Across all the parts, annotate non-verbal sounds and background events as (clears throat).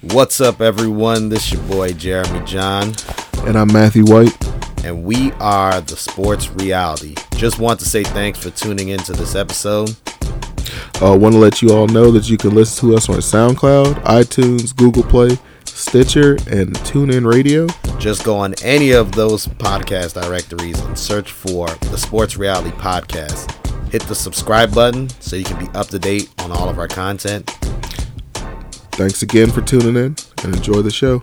What's up, everyone? This your boy Jeremy John, And I'm Matthew White. and we are the Sports Reality. Just want to say thanks for tuning into this episode. Uh, Want to let you all know that you can listen to us on SoundCloud, iTunes, Google Play, Stitcher, and TuneIn Radio. Just go on any of those podcast directories and search for the Sports Reality Podcast. Hit the subscribe button so you can be up to date on all of our content. Thanks again for tuning in and enjoy the show.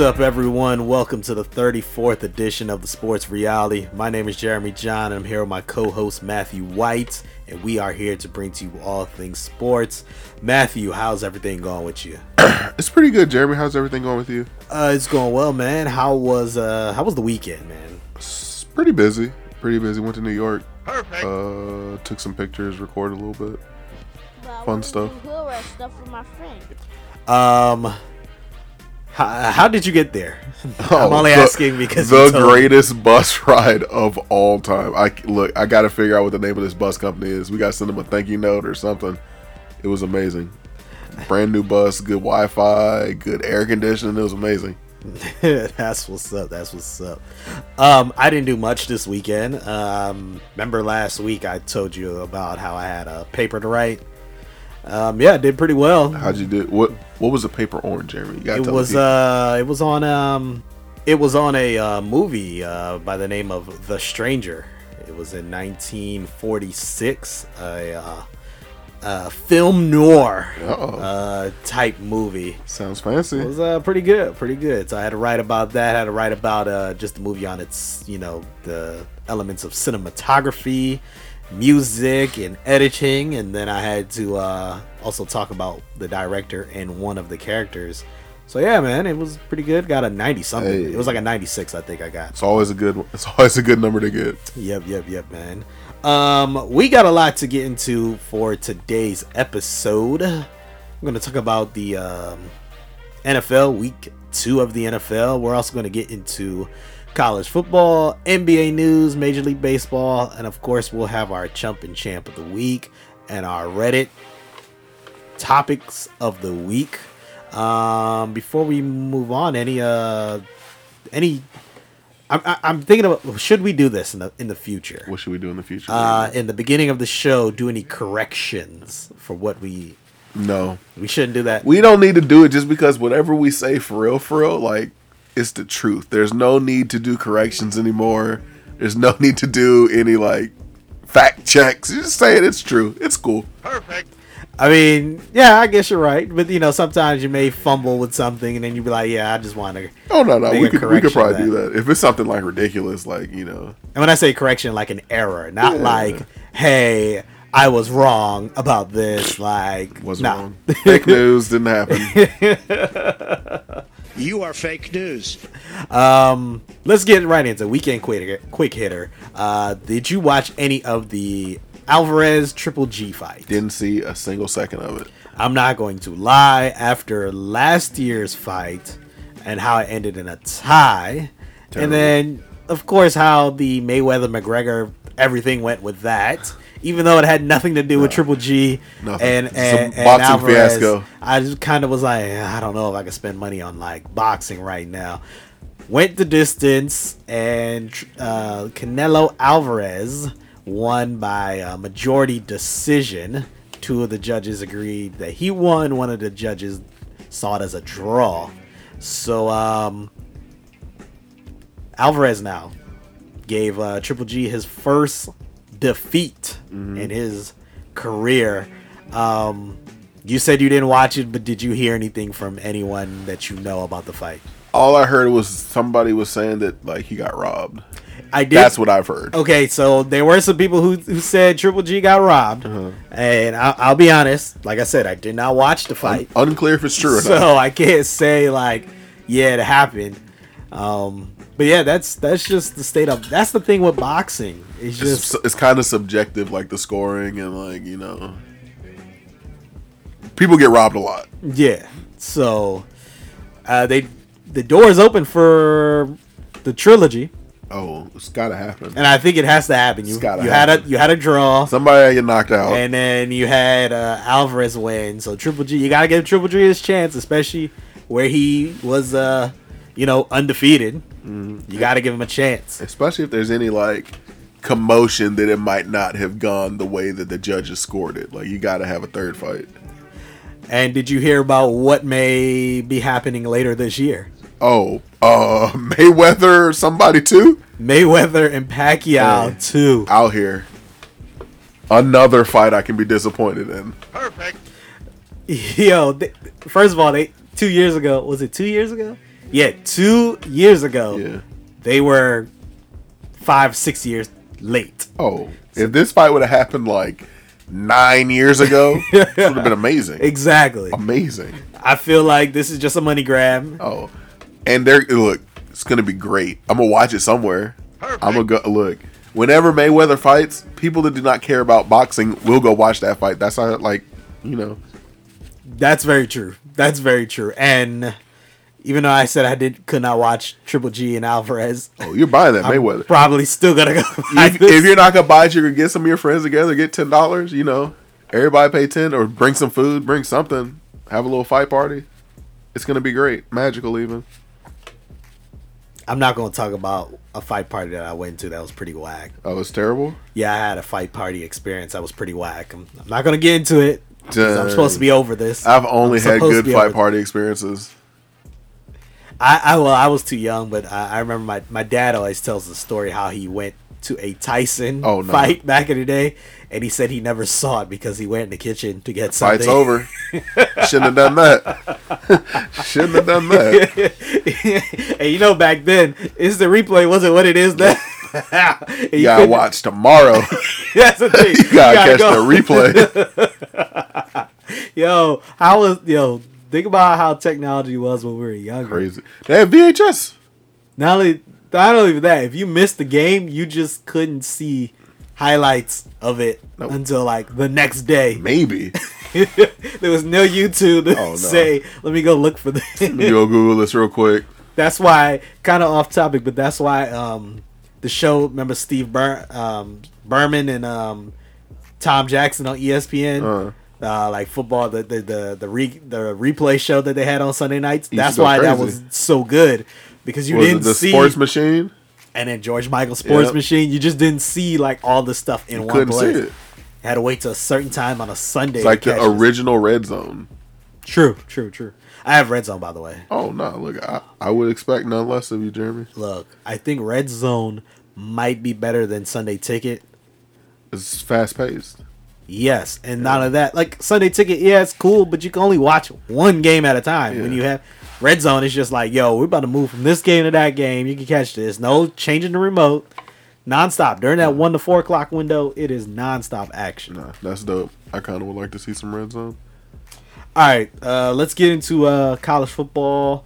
What's up, everyone? Welcome to the 34th edition of the Sports Reality. My name is Jeremy John, and I'm here with my co host Matthew White, and we are here to bring to you all things sports. Matthew, how's everything going with you? (coughs) It's pretty good, Jeremy. How's everything going with you? Uh, it's going well, man. How was uh how was the weekend, man? It's pretty busy. Pretty busy. Went to New York. Perfect. Uh, took some pictures, recorded a little bit. But I Fun stuff. do hood stuff with my friend. Um, how, how did you get there? (laughs) I'm Oh, only the- asking because the told me. greatest bus (laughs) ride of all time. I look. I got to figure out what the name of this bus company is. We got to send them a thank you note or something. It was amazing. Brand new bus, good Wi-Fi, good air conditioning. It was amazing. (laughs) that's what's up. That's what's up. Um, I didn't do much this weekend. Um, remember last week I told you about how I had a paper to write. Um, yeah, I did pretty well. How'd you do? What What was the paper orange, Jeremy? You gotta It tell was people. uh, it was on um, it was on a uh, movie uh, by the name of The Stranger. It was in 1946. A uh, uh, film noir uh, type movie. Sounds fancy. It was uh, pretty good, pretty good. So I had to write about that. I had to write about uh, just the movie on its, you know, the elements of cinematography, music, and editing, and then I had to uh, also talk about the director and one of the characters. So yeah, man, it was pretty good. Got a ninety something. Hey. It was like a ninety six, I think I got. It's always a good. It's always a good number to get. Yep, yep, yep, man. Um, we got a lot to get into for today's episode. I'm gonna talk about the um, NFL week two of the NFL. We're also gonna get into college football, NBA news, Major League Baseball, and of course we'll have our chump and champ of the week and our Reddit topics of the week. Um, before we move on, any uh, any I'm, I- I'm thinking about should we do this in the in the future? What should we do in the future? Uh, in the beginning of the show, do any corrections for what we no, we shouldn't do that. we don't need to do it just because whatever we say for real, for real, like it's the truth. There's no need to do corrections anymore. There's no need to do any like fact checks. You just say it. It's true. It's cool. Perfect. I mean, yeah, I guess you're right, but you know, sometimes you may fumble with something, and then you be like, yeah, I just want to. Oh no, no, we a could we could probably of do that if it's something like ridiculous, like you know. And when I say correction, like an error, not Yeah. like, hey, I was wrong about this. Like, Was nah. wrong. Fake (laughs) news didn't happen. (laughs) You are fake news. Um, let's get right into weekend quick quick hitter. Uh, did you watch any of the Alvarez Triple G fight? Didn't see a single second of it. I'm not going to lie. After last year's fight and how it ended in a tie, Terrible. and then of course how the Mayweather McGregor everything went with that. Even though it had nothing to do with Triple G Nothing. and, and, and boxing Alvarez, fiasco. I just kind of was like, I don't know if I can spend money on like boxing right now. Went the distance, and uh, Canelo Alvarez won by a majority decision. Two of the judges agreed that he won. One of the judges saw it as a draw. So um, Alvarez now gave uh, Triple G his first defeat in his career. Um, you said you didn't watch it, but did you hear anything from anyone that you know about the fight? All I heard was somebody was saying that like he got robbed. I did. That's what I've heard. Okay, so there were some people who, who said Triple G got robbed, Uh-huh. and I, I'll be honest. Like I said, I did not watch the fight, Unclear if it's true or not. so I can't say like, yeah, it happened. Um, But yeah, that's that's just the state of that's the thing with boxing. It's just It's, it's kind of subjective, like the scoring and like you know, people get robbed a lot. yeah. So uh, they the door is open for the trilogy, Oh, it's gotta happen. and I think it has to happen. You you had a you had a draw. Somebody get knocked out. And then you had uh, Alvarez win. So Triple G, you gotta give Triple G his chance, especially where he was, uh, you know, undefeated. Mm-hmm. You gotta give him a chance. Especially if there's any like commotion that it might not have gone the way that the judges scored it. Like you gotta have a third fight. And did you hear about what may be happening later this year? Oh, uh, (laughs) Mayweather, somebody too, Mayweather and Pacquiao Hey. too. out here. Another fight I can be disappointed in. Perfect. (laughs) Yo, th- first of all, they two years ago was it two years ago? Yeah, two years ago. Yeah. They were five, six years late. Oh, if this fight would have happened like nine years ago, it would have been amazing. (laughs) Exactly. Amazing. I feel like this is just a money grab. Oh, and there, look, it's gonna be great. I'm gonna watch it somewhere. I'm gonna go look. Whenever Mayweather fights, people that do not care about boxing will go watch that fight. That's not like, you know, That's very true. That's very true. And even though I said I did could not watch Triple G and Alvarez, oh, you're buying that (laughs) I'm Mayweather. probably still gonna go. If, this. if you're not gonna buy it, you can get some of your friends together, get ten dollars. You know, everybody pay ten, or bring some food, bring something, have a little fight party. It's gonna be great, magical even. I'm not gonna talk about a fight party that I went to that was pretty whack. Oh, it's terrible. Yeah, I had a fight party experience that was pretty whack. I'm, I'm not gonna get into it. I'm supposed to be over this. I've only I'm had good fight party experiences. I, I well, I was too young, but I, I remember my, my dad always tells the story how he went to a Tyson Oh, no. fight back in the day, and he said he never saw it because he went in the kitchen to get something. Fight's over. (laughs) Shouldn't have done that. (laughs) Shouldn't have done that. (laughs) and you know, back then, is the replay wasn't what it is now. And You gotta watch tomorrow. That's the thing. you gotta catch go. the replay. Yo, how was yo? Think about how technology was when we were younger. Crazy. They have VHS. Not only, not only that, if you missed the game, you just couldn't see highlights of it Nope. until like the next day. Maybe. (laughs) there was no YouTube to Oh, no. say, "Let me go look for this." Let me go Google this real quick. that's why, kind of off topic, but that's why um, the show. Remember Steve Bur- um, Berman and um, Tom Jackson on ESPN. Uh. Uh, like football, the the the the, re- the replay show that they had on Sunday nights. to That's why that was so good because you Was didn't it the see sports machine? and then George Michael Sports Yep. Machine. You just didn't see like all the stuff in one Couldn't place. see it. Had to wait till a certain time on a Sunday. It's like the original Red Zone. True, true, true. I have Red Zone by the way. Oh no! Look, I, I would expect none less of you, Jeremy. Look, I think Red Zone might be better than Sunday Ticket. It's fast paced. Yes, and none of that. Like Sunday Ticket, yeah, it's cool, but you can only watch one game at a time. When you have Red Zone, it's just like, yo, we're about to move from this game to that game. You can catch this. No changing the remote. Nonstop during that one to four o'clock window. It is nonstop action. Nah, that's dope. I kind of would like to see some Red Zone. All right, uh, let's get into uh, college football.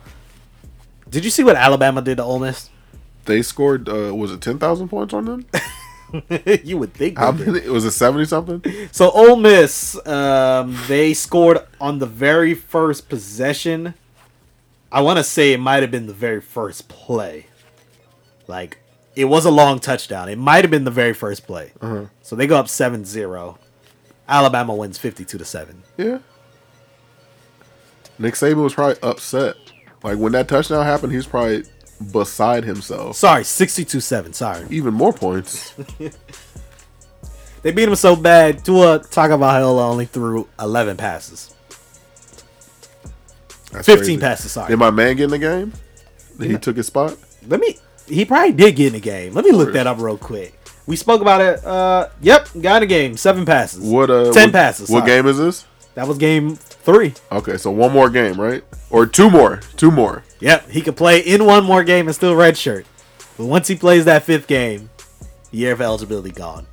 Did you see what Alabama did to Ole Miss? They scored. Uh, was it ten thousand points on them? (laughs) (laughs) you would think. How they did. many? Was it seventy something? So Ole Miss, um, they scored on the very first possession. I want to say it might have been the very first play. Like it was a long touchdown. It might have been the very first play. Uh-huh. So they go up 7-0. Alabama wins 52 to 7. Yeah. Nick Saban was probably upset. Like when that touchdown happened, he's probably beside himself. Sorry, 62-7. Sorry. Even more points. (laughs) They beat him so bad. Tua Tagovailoa only threw 11 passes. That's 15 crazy. passes, sorry. Did my man get in the game? He No. took his spot? Let me. He probably did get in the game. Let me look that up real quick. We spoke about it. Uh, yep, got in the game. Seven passes. What uh? Ten what, passes. What sorry. game is this? That was game three. Okay, so one more game, right? Or two more? Two more. Yep, he could play in one more game and still redshirt. But once he plays that fifth game, year of eligibility gone.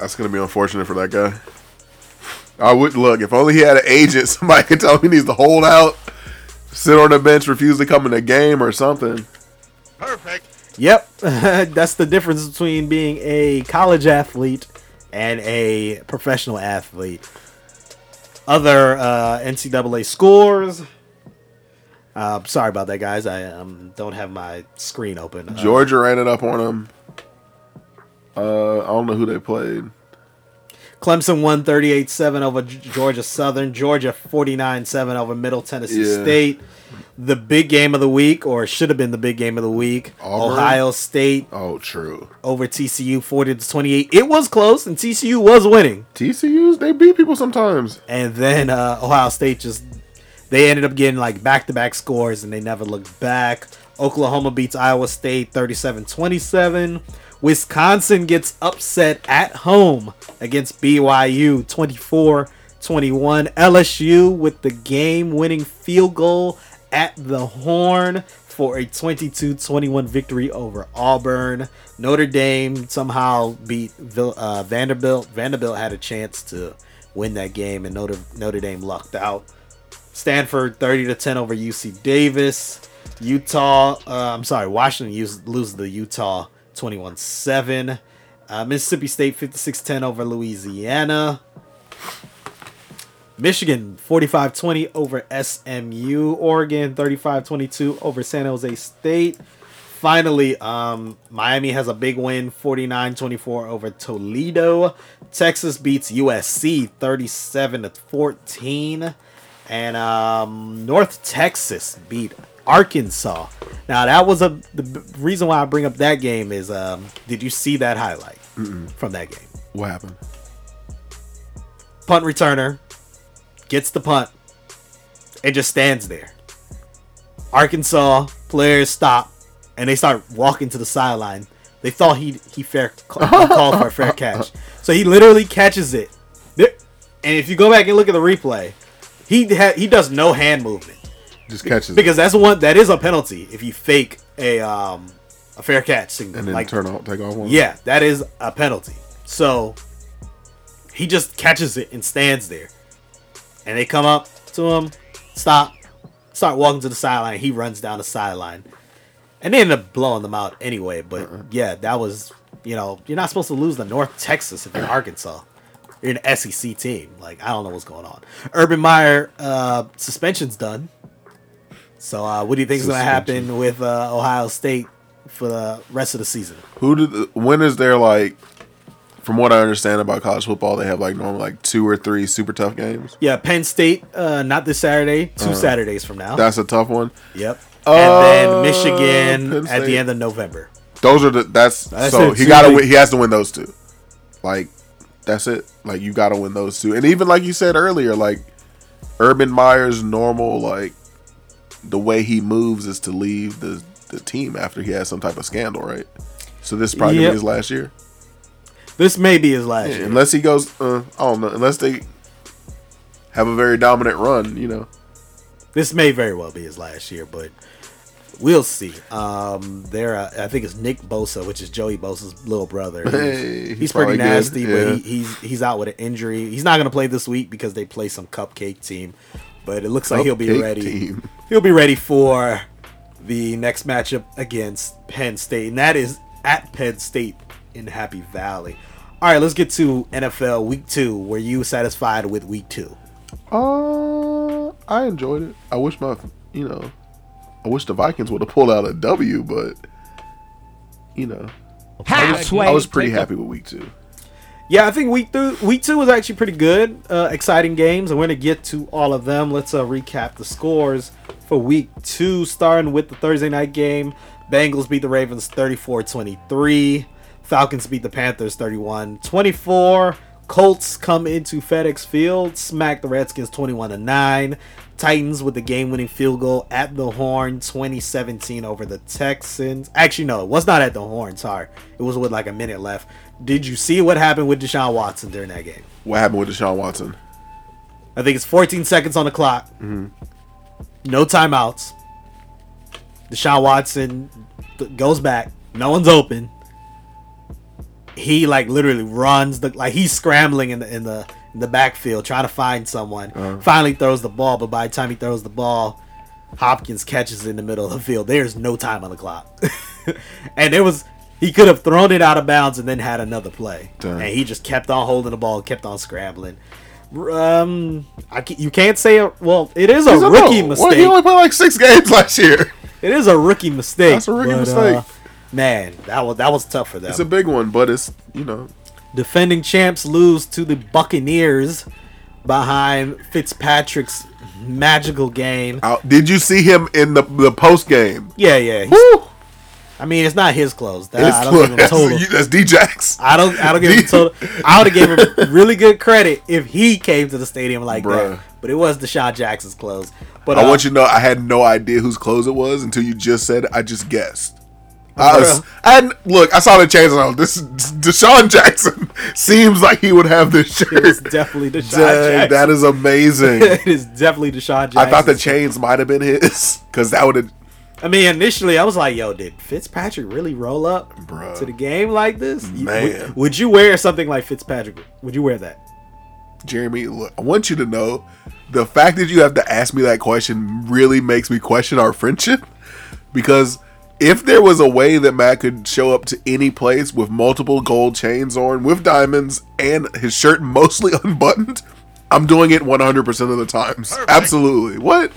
That's gonna be unfortunate for that guy. I would look if only he had an agent. (laughs) Somebody could tell him he needs to hold out, sit on the bench, refuse to come in the game, or something. Perfect. Yep, (laughs) that's the difference between being a college athlete and a professional athlete. Other uh, NCAA scores. Uh, sorry about that, guys. I um, don't have my screen open. Uh, Georgia ran it up on them. Uh, I don't know who they played. Clemson won 38-7 over Georgia Southern. Georgia 49-7 over Middle Tennessee Yeah. State. The big game of the week, or should have been the big game of the week, Auburn? Ohio State Oh, true. over TCU 40 to 28. It was close, and TCU was winning. TCU's they beat people sometimes. And then uh, Ohio State just they ended up getting like back-to-back scores, and they never looked back. Oklahoma beats Iowa State 37-27. Wisconsin gets upset at home against BYU 24-21. LSU with the game-winning field goal at the horn for a 22-21 victory over Auburn. Notre Dame somehow beat uh, Vanderbilt. Vanderbilt had a chance to win that game, and Notre Notre Dame lucked out. Stanford 30 to 10 over UC Davis. Utah, uh, I'm sorry, Washington loses the Utah 21 7. Uh, Mississippi State 56 10 over Louisiana. Michigan 45 20 over SMU. Oregon 35 22 over San Jose State. Finally, um, Miami has a big win 49 24 over Toledo. Texas beats USC 37 to 14. And um, North Texas beat Arkansas. Now, that was a the b- reason why I bring up that game is um, did you see that highlight from that game? What happened? punt returner gets the punt and just stands there. Arkansas players stop and they start walking to the sideline. They thought he he fair called for a fair (laughs) catch, so he literally catches it. And if you go back and look at the replay, he ha- he does no hand movement Just catches it because that's one that is a penalty if you fake a um a fair catch signal. and then like turn off, take off one. yeah, that is a penalty. So he just catches it and stands there. And they come up to him, stop, start walking to the sideline. He runs down the sideline. And they end up blowing them out anyway. But Uh-uh. yeah, that was, you know, you're not supposed to lose the North Texas if you're Arkansas. You're an SEC team. Like, I don't know what's going on. Urban Meyer, uh, suspension's done. So uh, what do you think is going to happen with uh, Ohio State for the rest of the season? Who did? The, when is there like? From what I understand about college football, they have like normally like two or three super tough games. Yeah, Penn State, uh, not this Saturday, 2 Saturdays from now. That's a tough one. yep. Uh, and then Michigan at the end of November. Those are the that's, That's so he got to win. He has to win those two. Like that's it. Like you got to win those two. And even like you said earlier, like Urban Meyer's normal like the way he moves is to leave the the team after he has some type of scandal, right? So this is probably Yep. be his last year, This may be his last year. unless he goes. Uh, I don't know. Unless they have a very dominant run, you know. This may very well be his last year, but we'll see. Um, there, uh, I think it's Nick Bosa, which is Joey Bosa's little brother. He's, Hey, he's he's pretty nasty, yeah. but he, he's he's out with an injury. He's not going to play this week because they play some cupcake team. But it looks like he'll be ready. team. He'll be ready for the next matchup against Penn State, and that is at Penn State in Happy Valley. All right, let's get to NFL Week Two. Were you satisfied with Week Two? Uh, I enjoyed it. I wish my, you know, I wish the Vikings would have pulled out a W, but you know, I was pretty happy with week two. Yeah, I think week two week two was actually pretty good. Uh, exciting games, and we're gonna get to all of them. Let's uh, recap the scores for week two, starting with the Thursday night game. Bengals beat the Ravens 34-23. Falcons beat the Panthers 31-24. Colts come into FedEx Field, smack the Redskins 21 to 9. Titans with the game-winning field goal at the Horn 2017 over the Texans. Actually, no, it was not at the Horn. Sorry, it was with like a minute left. Did you see what happened with Deshaun Watson during that game? What happened with Deshaun Watson? I think it's 14 seconds on the clock. Mm-hmm. No timeouts. Deshaun Watson th- goes back. No one's open. He like literally runs the like he's scrambling in the in the in the backfield trying to find someone. Finally throws the ball, but by the time he throws the ball, Hopkins catches in the middle of the field. There's no time on the clock, (laughs) and it was he could have thrown it out of bounds and then had another play, Damn. and he just kept on holding the ball, kept on scrambling. Um, I ca- you can't say a, well. It is a He's rookie no. mistake. Well, he only played like six games last year. It is a rookie mistake. That's a rookie but, mistake. uh, man, that was that was tough for them. It's a big one, but it's you know Defending champs lose to the Buccaneers behind Fitzpatrick's magical game. out. Did you see him in the the post game? Yeah, yeah. I mean, it's not his clothes. That, It's- I don't give him (laughs) that's, total. that's D-Jax. I don't. I don't give him total. I would have gave him (laughs) really good credit if he came to the stadium like Bruh. that. But it was DeSean Jackson's clothes. But I uh, want you to know I had no idea whose clothes it was until you just said. I just guessed. Bruh. Look. I saw the chains on. This DeSean Jackson (laughs) seems like he would have this shirt. definitely DeSean Dang, Jackson. that is amazing. (laughs) it is definitely DeSean Jackson. I thought the chains might have been his (laughs) because that would have. I mean, initially I was like, "Yo, did Fitzpatrick really roll up Bruh. to the game like this? Man. would, would you wear something like Fitzpatrick? Would you wear that? Jeremy, look, I want you to know the fact that you have to ask me that question really makes me question our friendship because if there was a way that Matt could show up to any place with multiple gold chains on, with diamonds, and his shirt mostly (laughs) unbuttoned, I'm doing it 100% of the times. Absolutely. What?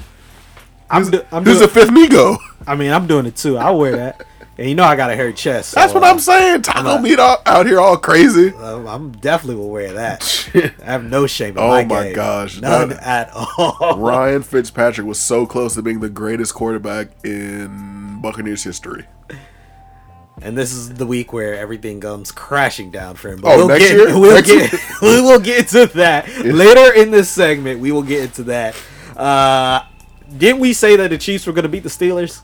I'm, do, I'm Who's doing, the fifth Migo? I mean, I'm doing it too. I'll wear that. And you know, I got a hairy chest. so, That's what uh, I'm saying. Taco not- meat out, out here all crazy. I'm definitely will wear that. (laughs) I have no shame in Oh my my gosh, none that- at all. Ryan Fitzpatrick was so close to being the greatest quarterback in Buccaneers history. And this is the week where everything comes crashing down for him. Oh, we'll next get, year? (laughs) We'll Next get, year? (laughs) we will get to that (laughs) later in this segment. We will get into that. Uh, didn't we say that the Chiefs were going to beat the Steelers?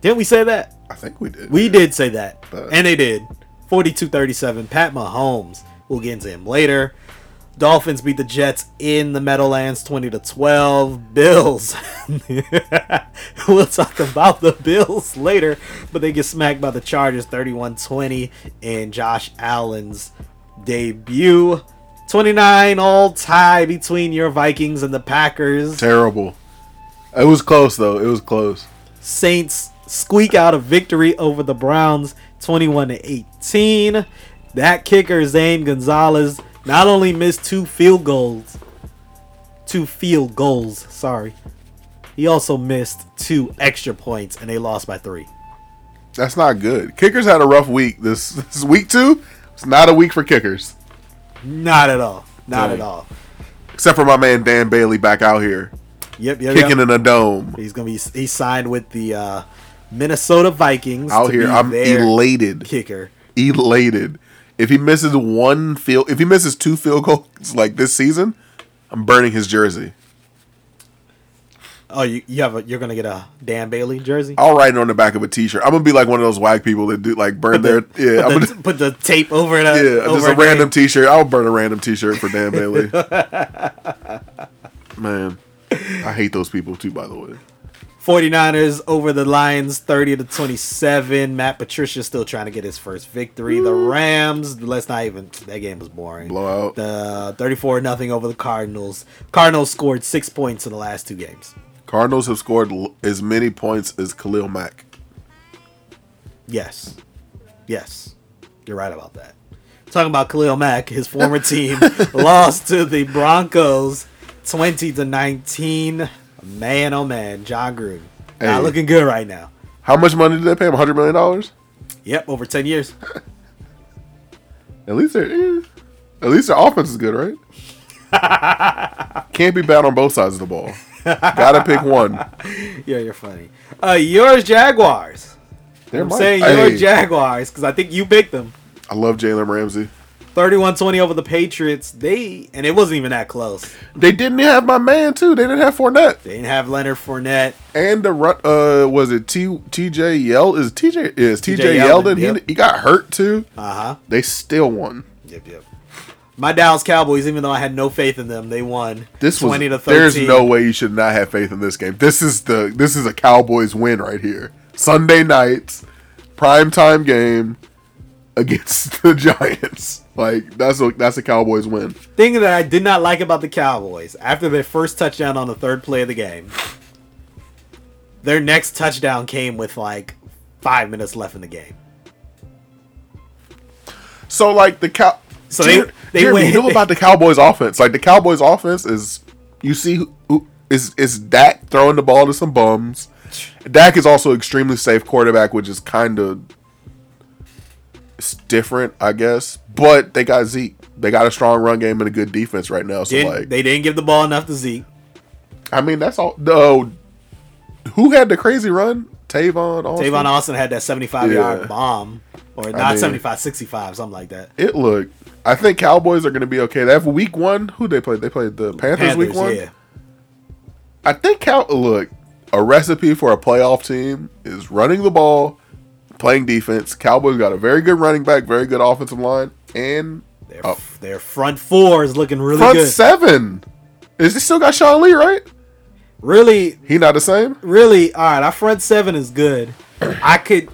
Didn't we say that? I think we did. We did say that. But- and they did. 42-37. Pat Mahomes. We'll get into him later. Dolphins beat the Jets in the Meadowlands 20 to 12. Bills. (laughs) we'll talk about the Bills later, but they get smacked by the Chargers 31-20 in Josh Allen's debut. 29 all tie between your Vikings and the Packers. Terrible. It was close though. It was close. Saints squeak out a victory over the Browns 21 to 18. That kicker Zane Gonzalez not only missed two field goals, two field goals, sorry. He also missed two extra points and they lost by 3. That's not good. Kickers had a rough week. This, (laughs) this week two. It's not a week for kickers, Not at all. Not Dang. at all. except for my man Dan Bailey back out here Yep, yep, kicking yep. in a dome. He's going to be he signed with the uh, Minnesota Vikings Out here, I'm elated. kicker. Elated. If he misses one field, if he misses two field goals (laughs) like this season, I'm burning his jersey. Oh, you, you have a, you're going to get a Dan Bailey jersey? I'll write it on the back of a T-shirt. I'm gonna be like one of those whack people that do like burn Put their (laughs) the, yeah. I'm put, gonna, put the tape over it. Uh, yeah, just a random T-shirt. I'll burn a random T-shirt for Dan Bailey. (laughs) Man, I hate those people too. By the way, 49ers over the Lions 30 to 27. Matt Patricia still trying to get his first victory. The mm-hmm. Rams, let's not even that game was boring. blowout. The 34 nothing over the Cardinals. Cardinals scored 6 points in the last two games. Cardinals have scored l- as many points as Khalil Mack. Yes. Yes. You're right about that. Talking about Khalil Mack, his former (laughs) team lost to the Broncos 20 to 19. Man oh man, Jon Gruden. Not Hey. looking good right now. How much money did they pay him? Hundred million dollars. Yep, over 10 years. (laughs) At least their eh, at least their offense is good, right? (laughs) Can't be bad on both sides of the ball. Gotta pick one. (laughs) Yeah, you're funny. Uh, yours Jaguars. They're saying hey, your Jaguars because I think you picked them. I love Jalen Ramsey. 31-20 over the Patriots. They and it wasn't even that close. They didn't have my man too. They didn't have Fournette. They didn't have Leonard Fournette. And the run, uh, was it T TJ Yell? Is TJ is TJ, TJ Yeldon? Yeldon, yep. He, he got hurt too. Uh huh. They still won. Yep, yep. My Dallas Cowboys, even though I had no faith in them, they won. This was 20 to 13. there's no way you should not have faith in this game. This is the this is a Cowboys win right here. Sunday nights, prime time game against (laughs) the Giants. Like that's a that's a Cowboys win. thing that I did not like about the Cowboys after their first touchdown on the third play of the game. Their next touchdown came with like five minutes left in the game. So like the cow. So they- they Jeremy, went- you know about the Cowboys offense? Like the Cowboys offense is you see who, who is is Dak throwing the ball to some bums. Dak is also extremely safe quarterback, which is kind of it's different, I guess. But they got Zeke. They got a strong run game and a good defense right now. So Didn't- like, they didn't give the ball enough to Zeke. I mean, that's all. No, who had the crazy run? Tavon. Austin? Tavon Austin had that 75 Yeah. yard bomb. Or not mean- 75, 65, something like that. It looked. I think Cowboys are going to be okay. They have week one. Who they played? They played the Panthers, week one. yeah. I think Cow look a recipe for a playoff team is running the ball, playing defense. Cowboys got a very good running back, very good offensive line, and Their, Oh. their front four is looking really front good. seven. Is they still got Sean Lee right? Really, He not the same. really, all right, our front seven is good. I could.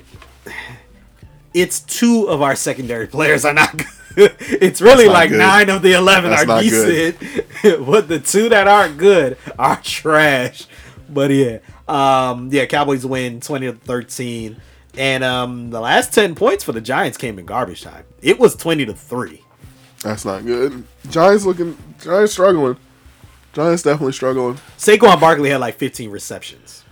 It's two of our secondary players are not good. (laughs) It's really like good. nine of the 11 That's are decent. (laughs) but the two that aren't good are trash. But yeah. Um, yeah, Cowboys win 20 to 13. And um, the last 10 points for the Giants came in garbage time. It was 20 to 3. That's not good. Giants looking. Giants struggling. Giants definitely struggling. Saquon Barkley had like 15 receptions.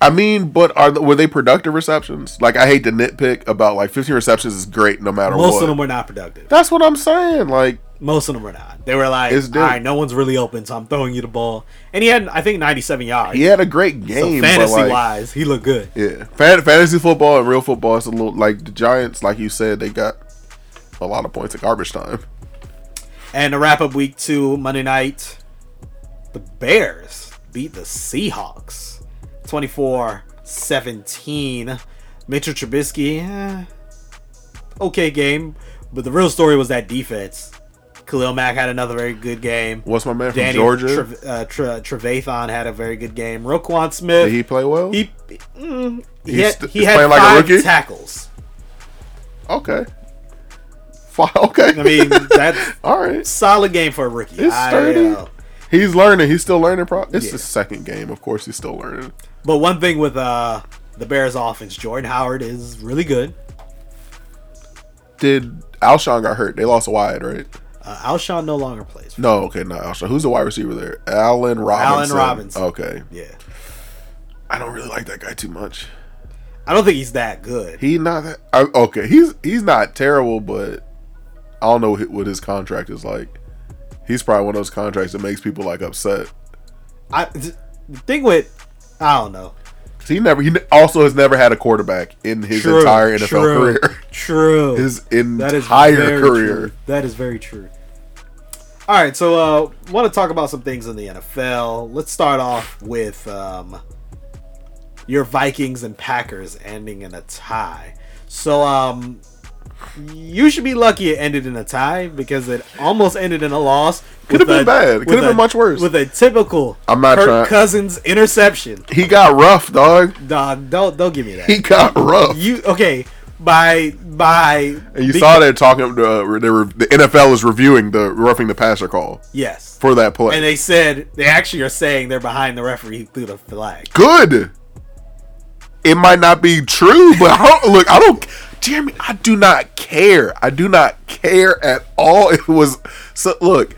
I mean, but are the, were they productive receptions? Like I hate to nitpick about like 15 receptions is great no matter Most what. Most of them were not productive. That's what I'm saying. Like Most of them were not. They were like, all no one's really open, so I'm throwing you the ball. And he had, I think, 97 yards. he had a great so game, but fantasy like, wise, he looked good. Yeah, fantasy football and real football is a little like the Giants. Like you said, they got a lot of points at garbage time. And to wrap up week two, Monday night, the Bears beat the Seahawks 24 17. Mitchell Trubisky, eh, okay game. But the real story was that defense. Khalil Mack had another very good game. What's my man from Danny Georgia? Trev- uh, Tre- Trevathan had a very good game. Roquan Smith, Did he play well? he, mm, he He's had, st- he had playing like a five rookie? tackles. okay. (laughs) Fine. Okay. I mean, that's (laughs) all right. solid game for a rookie. It's I, sturdy. uh, He's learning. He's still learning. Pro- it's Yeah. his second game. Of course, he's still learning. But one thing with uh the Bears offense, Jordan Howard is really good. Did Alshon got hurt? They lost Wyatt, right? Uh, Alshon no longer plays. For No. Okay, not Alshon. Who's the wide receiver there? Allen Robinson. Allen Robinson. Okay. Yeah. I don't really like that guy too much. I don't think he's that good. He not that. I, okay, he's he's not terrible, but I don't know what his contract is like. He's probably one of those contracts that makes people like upset. I the thing with I don't know. He never. He also has never had a quarterback in his True, entire NFL true, career. True. (laughs) His that is entire very career. True. That is very true. All right, so uh want to talk about some things in the NFL. Let's start off with um your Vikings and Packers ending in a tie. So um you should be lucky it ended in a tie because it almost ended in a loss. Could have been bad. Could have been much worse. With a typical I'm not Kirk trying- Cousins interception. He got rough, dog. Dog, don't don't give me that. He got rough. You okay? By by, and you be- saw that talking. Uh, they were, the NFL is reviewing the roughing the passer call Yes, for that play. and they said they actually are saying they're behind the referee who threw the flag. good. It might not be true, but I don't, look, I don't, Jeremy, I do not care. I do not care at all. It was so. Look,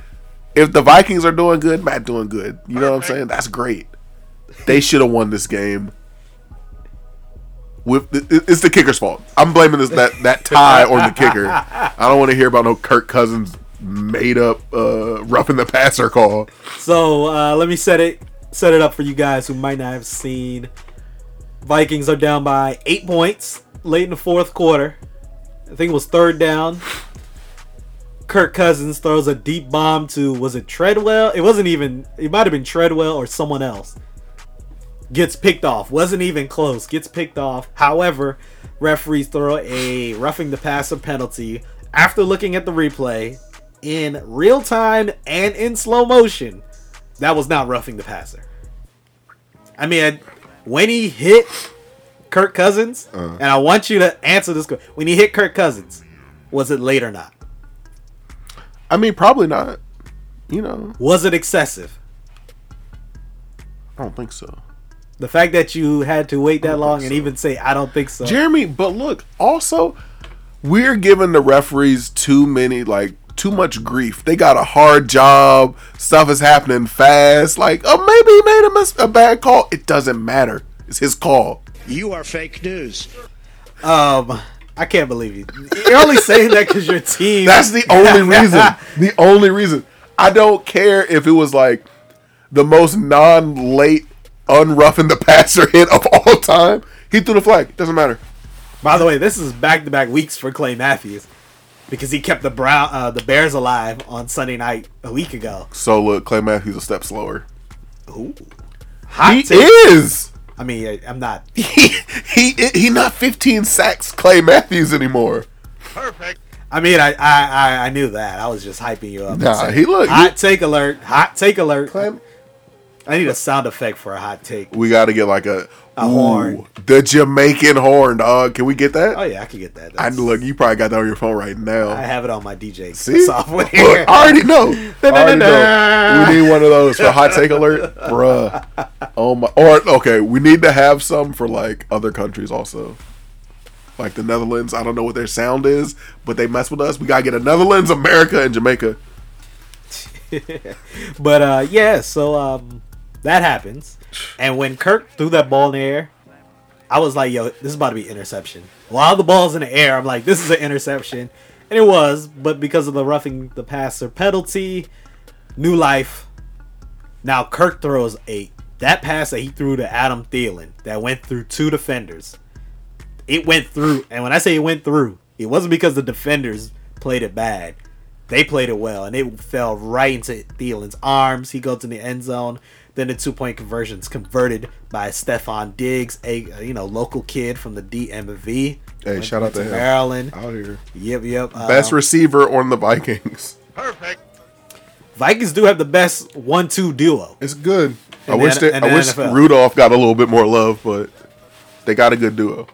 if the Vikings are doing good, Matt doing good. You know what I'm saying? That's great. They should have won this game. With it's the kicker's fault. I'm blaming this that that tie on the kicker. I don't want to hear about no Kirk Cousins made up uh, roughing the passer call. So uh, let me set it set it up for you guys who might not have seen. Vikings are down by eight points late in the fourth quarter. I think it was third down. Kirk Cousins throws a deep bomb to was it Treadwell? It wasn't even. It might have been Treadwell or someone else. Gets picked off. Wasn't even close. Gets picked off. However, referees throw a roughing the passer penalty after looking at the replay in real time and in slow motion. That was not roughing the passer. I mean, when he hit Kirk Cousins, uh. and I want you to answer this. que- When he hit Kirk Cousins, was it late or not? I mean, probably not. You know, Was it excessive? I don't think so. The fact that you had to wait that long think and even say I don't think so. Jeremy, but look, also we're giving the referees too many like too much grief. They got a hard job. Stuff is happening fast. Like, oh, maybe he made a, mis- a bad call. It doesn't matter. It's his call. You are fake news. Um, I can't believe you. You're only saying that because your team. That's the only reason. (laughs) The only reason. I don't care if it was like the most non-late, unroughing the passer hit of all time. He threw the flag. Doesn't matter. By the way, this is back to back weeks for Clay Matthews because he kept the Brown uh, the Bears alive on Sunday night a week ago. So look, Clay Matthews a step slower. Ooh. Hot He take. is. I mean, I, I'm not. (laughs) He he he not 15 sacks Clay Matthews anymore. Perfect. I mean, I, I I I knew that. I was just hyping you up. Nah, saying, he look- hot take alert. Hot take alert. Clay- I need a sound effect for a hot take. We got to get like a, A horn. the Jamaican horn, dog. Can we get that? Oh yeah, I can get that. I look, you probably got that on your phone right now. I have it on my DJ See, (laughs) software. Look, I already know. (laughs) I already know. We need one of those for hot take alert, bruh. Oh my! Or okay, we need to have some for like other countries also. Like the Netherlands, I don't know what their sound is, but they mess with us. We gotta get a Netherlands, America, and Jamaica. (laughs) but uh, yeah, so um, that happens, and when Kirk threw that ball in the air, I was like, "Yo, this is about to be interception." While the ball's in the air, I'm like, "This is an interception," and it was. But because of the roughing the passer penalty, new life. Now Kirk throws a that pass that he threw to Adam Thielen that went through two defenders. It went through, and when I say it went through, it wasn't because the defenders played it bad. They played it well, and it fell right into Thielen's arms. He goes in the end zone. Then the two point conversions converted by Stefon Diggs, a uh, you know local kid from the DMV. Hey, shout out to him. Maryland. Out here, Yep, yep. best um, receiver on the Vikings. Perfect. Vikings do have the best one-two duo. It's good. I In the wish they, I the wish NFL. Rudolph got a little bit more love, but they got a good duo.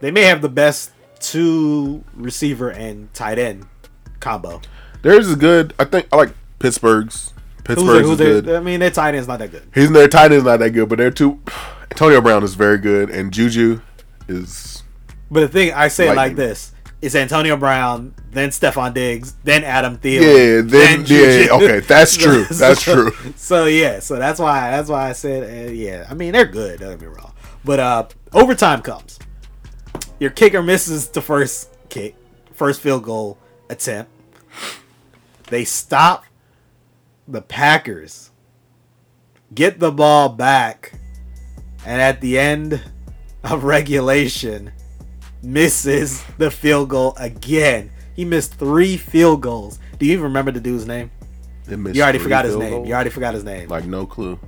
They may have the best two receiver and tight end combo. Theirs is good. I think I like Pittsburgh's. Who's Pittsburgh's their, is who's good. their, I mean, their tight end's not that good. He's their tight end's not that good, but they're two. Antonio Brown is very good, and Juju is But the thing I say it like this: it's Antonio Brown, then Stefon Diggs, then Adam Thielen. yeah. Then yeah, Juju. okay, that's (laughs) true. That's So- true. So yeah, so that's why that's why I said uh, yeah. I mean they're good. Don't get me wrong, but uh, overtime comes. Your kicker misses the first kick, first field goal attempt. They stop the Packers, get the ball back, and at the end of regulation, misses the field goal again. He missed three field goals. Do you even remember the dude's name? You already forgot his name. goals. You already forgot his name. like no clue.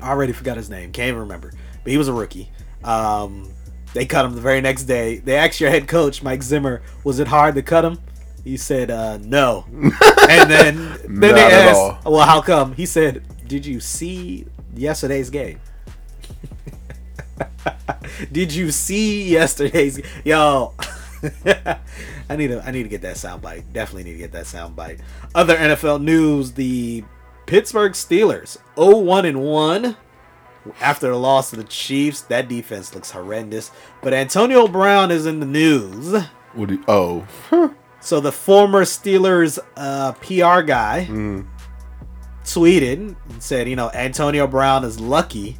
I already forgot his name. Can't even remember. But he was a rookie. Um, they cut him the very next day. They asked your head coach, Mike Zimmer, was it hard to cut him? He said, uh, no. (laughs) and then, then they asked, well, how come? He said, did you see yesterday's game? (laughs) did you see yesterday's Yo. (laughs) I need to I need to get that soundbite. Definitely need to get that soundbite. Other NFL news, the Pittsburgh Steelers 0-1 and 1 after the loss to the Chiefs. That defense looks horrendous. But Antonio Brown is in the news. What do you, oh, So the former Steelers uh, PR guy tweeted and said, you know, Antonio Brown is lucky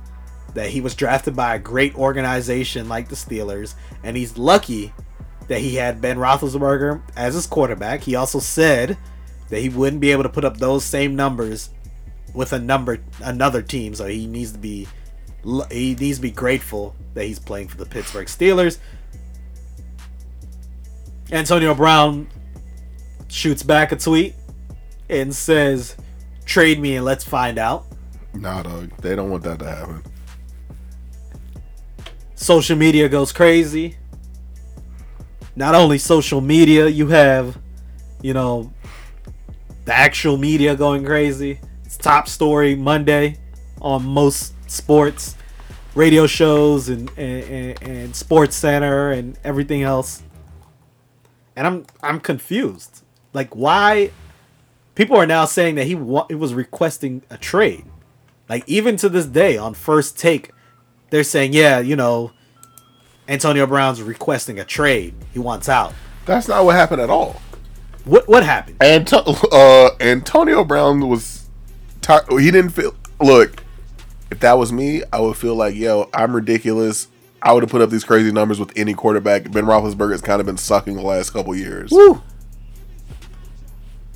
that he was drafted by a great organization like the Steelers, and he's lucky that he had Ben Roethlisberger as his quarterback. He also said that he wouldn't be able to put up those same numbers with a number another team, so he needs to be he needs to be grateful that he's playing for the Pittsburgh Steelers. Antonio Brown shoots back a tweet and says, "Trade me and let's find out." nah, dog. They don't want that to happen. Social media goes crazy. Not only social media, you have, you know, the actual media going crazy. It's top story Monday on most sports, radio shows, and and, and, and Sports Center and everything else. And I'm I'm confused. Like why people are now saying that he wa- was requesting a trade. Like even to this day on first take, they're saying, yeah, you know, Antonio Brown's requesting a trade. He wants out. That's not what happened at all. What what happened? Anto- uh, Antonio Brown was tired. He didn't feel. Look, if that was me, I would feel like, yo, I'm ridiculous. I would have put up these crazy numbers with any quarterback. Ben Roethlisberger has kind of been sucking the last couple years. Woo.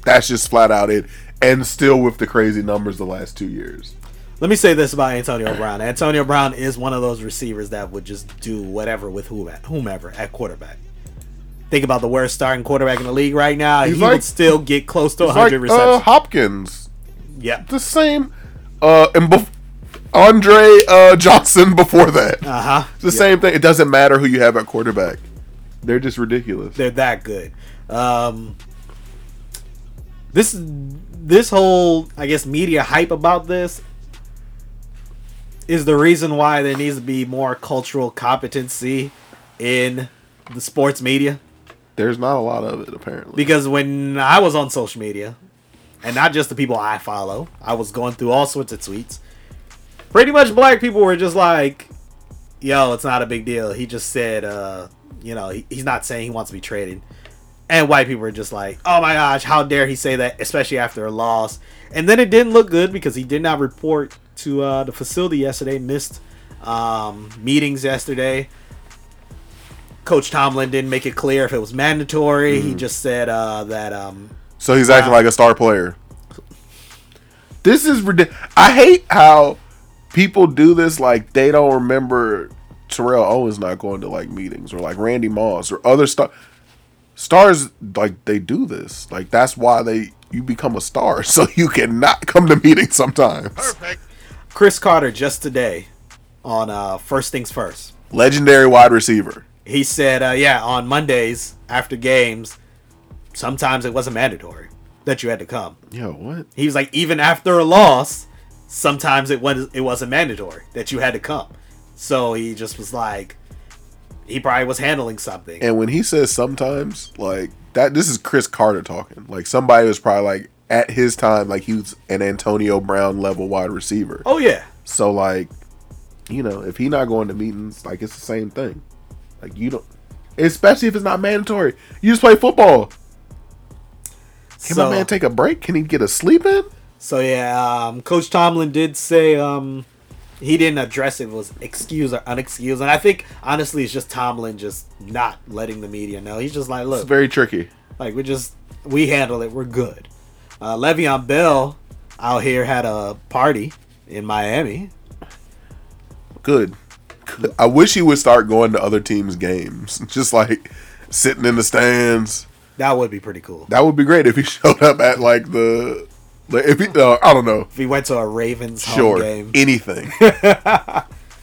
That's just flat out it. And still with the crazy numbers the last two years. Let me say this about Antonio Brown. Antonio Brown is one of those receivers that would just do whatever with whomever at quarterback. Think about the worst starting quarterback in the league right now. He's he like- would still get close to 100 like uh, receptions. Hopkins. yeah. The same. Uh, and bef- Andre uh, Johnson before that. Uh huh. It's the same thing. It doesn't matter who you have at quarterback. They're just ridiculous. They're that good. Um, this this whole I guess media hype about this is the reason why there needs to be more cultural competency in the sports media. There's not a lot of it apparently. Because when I was on social media, and not just the people I follow, I was going through all sorts of tweets. Pretty much black people were just like, yo, it's not a big deal. He just said, uh, you know, he, he's not saying he wants to be traded. And white people were just like, oh my gosh, how dare he say that, especially after a loss. And then it didn't look good because he did not report to uh, the facility yesterday, missed um, meetings yesterday. Coach Tomlin didn't make it clear if it was mandatory. He just said uh, that um, So he's acting like a star player. This is ridiculous. I hate how people do this. Like they don't remember Terrell Owens not going to like meetings or like Randy Moss or other star stars. Like they do this. Like that's why they you become a star (laughs) so you cannot come to meetings sometimes. Perfect. Cris Carter just today on uh, First Things First. Legendary wide receiver. He said, uh, yeah, on Mondays after games, sometimes it wasn't mandatory that you had to come. Yo, what? He was like, even after a loss, sometimes it was it wasn't mandatory that you had to come. So he just was like, he probably was handling something. And when he says sometimes, like that, this is Cris Carter talking. Like somebody was probably like at his time, like he was an Antonio Brown level wide receiver. oh yeah, So like, you know, if he not going to meetings, like it's the same thing. Like you don't, especially if it's not mandatory. You just play football. Can so, my man take a break? Can he get a sleep in? So yeah, um, Coach Tomlin did say um, he didn't address it was excuse or unexcused, and I think honestly it's just Tomlin just not letting the media know. He's just like, It's look, very tricky. like we just we handle it, we're good. Uh, Le'Veon Bell out here had a party in Miami. Good. Good. I wish he would start going to other teams' games, (laughs) just like sitting in the stands. That would be pretty cool. That would be great if he (laughs) showed up at like the, like if he, uh, I don't know, If he went to a Ravens home sure, game, anything. (laughs)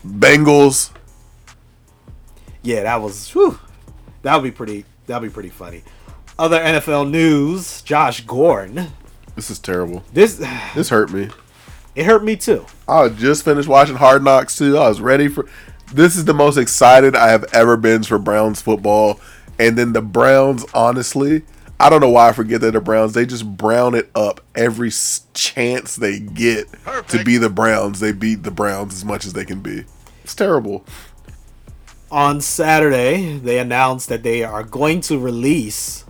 Bengals. yeah, that was whew, that would be pretty. That would be pretty funny. Other NFL news: Josh Gordon. This is terrible. This (sighs) This hurt me. it hurt me too. I just finished watching Hard Knocks too. I was ready for. This is the most excited I have ever been for Browns football, and then the Browns. Honestly, I don't know why I forget that the Browns. They just brown it up every chance they get to be the Browns. They beat the Browns as much as they can be. It's terrible. on Saturday, they announced that they are going to release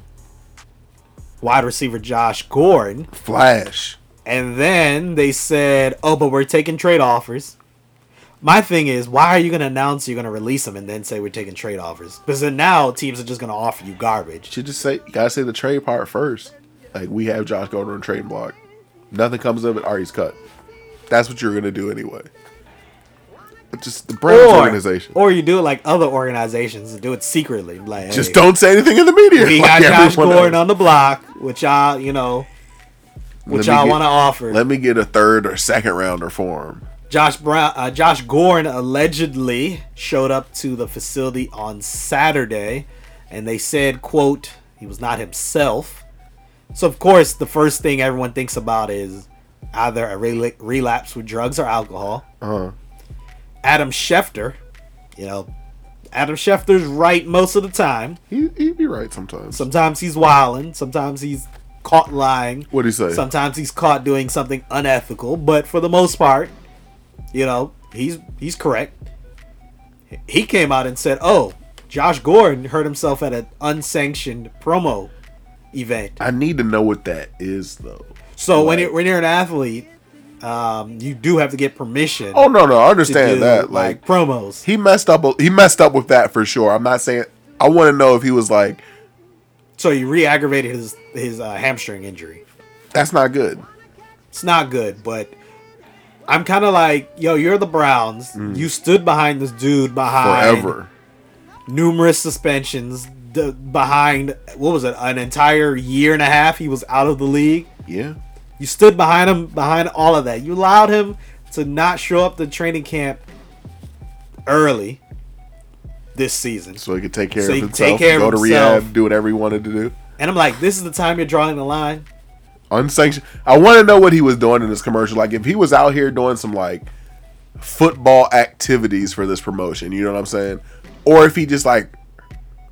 wide receiver Josh Gordon. Flash. And then they said, oh, but we're taking trade offers. My thing is, why are you going to announce you're going to release them and then say we're taking trade offers? Because then now teams are just going to offer you garbage. Should just say you gotta say the trade part first. Like we have Josh Gordon on trade block. Nothing comes of it. Ari's cut. That's what you're gonna do anyway. It's just the Browns organization. or you do it like other organizations and do it secretly. Like, just hey, don't say anything in the media. We (laughs) like got Josh Gordon on the block, which y'all, you know, which y'all want to offer. Let me get a third or second rounder for him. Josh Brown, uh, Josh Gordon allegedly showed up to the facility on Saturday, and they said, "quote He was not himself." So of course, the first thing everyone thinks about is either a rela- relapse with drugs or alcohol. Uh-huh. Adam Schefter, you know, Adam Schefter's right most of the time. He he'd be right sometimes. Sometimes he's wilding. Sometimes he's caught lying. What do you say? Sometimes he's caught doing something unethical, but for the most part, you know, he's he's correct. he came out and said, "Oh, Josh Gordon hurt himself at an unsanctioned promo event." I need to know what that is though. So when Like- you when you're an athlete, um, you do have to get permission. Oh no, no, I understand do, that. like, Like promos. he messed up. He messed up with that for sure. I'm not saying. I want to know if he was like, So he re-aggravated his his uh, hamstring injury. "That's not good." It's not good, but I'm kind of like, yo, you're the Browns. You stood behind this dude behind Mm. Forever. numerous suspensions. The, behind what was it? An entire year and a half. He was out of the league. Yeah. You stood behind him, behind all of that. You allowed him to not show up to training camp early this season. So he could take care So of himself, care of go to himself. rehab, do whatever he wanted to do. And I'm like, this is the time you're drawing the line. Unsanctioned. I want to know what he was doing in this commercial. Like if he was out here doing some like football activities for this promotion, you know what I'm saying? Or if he just like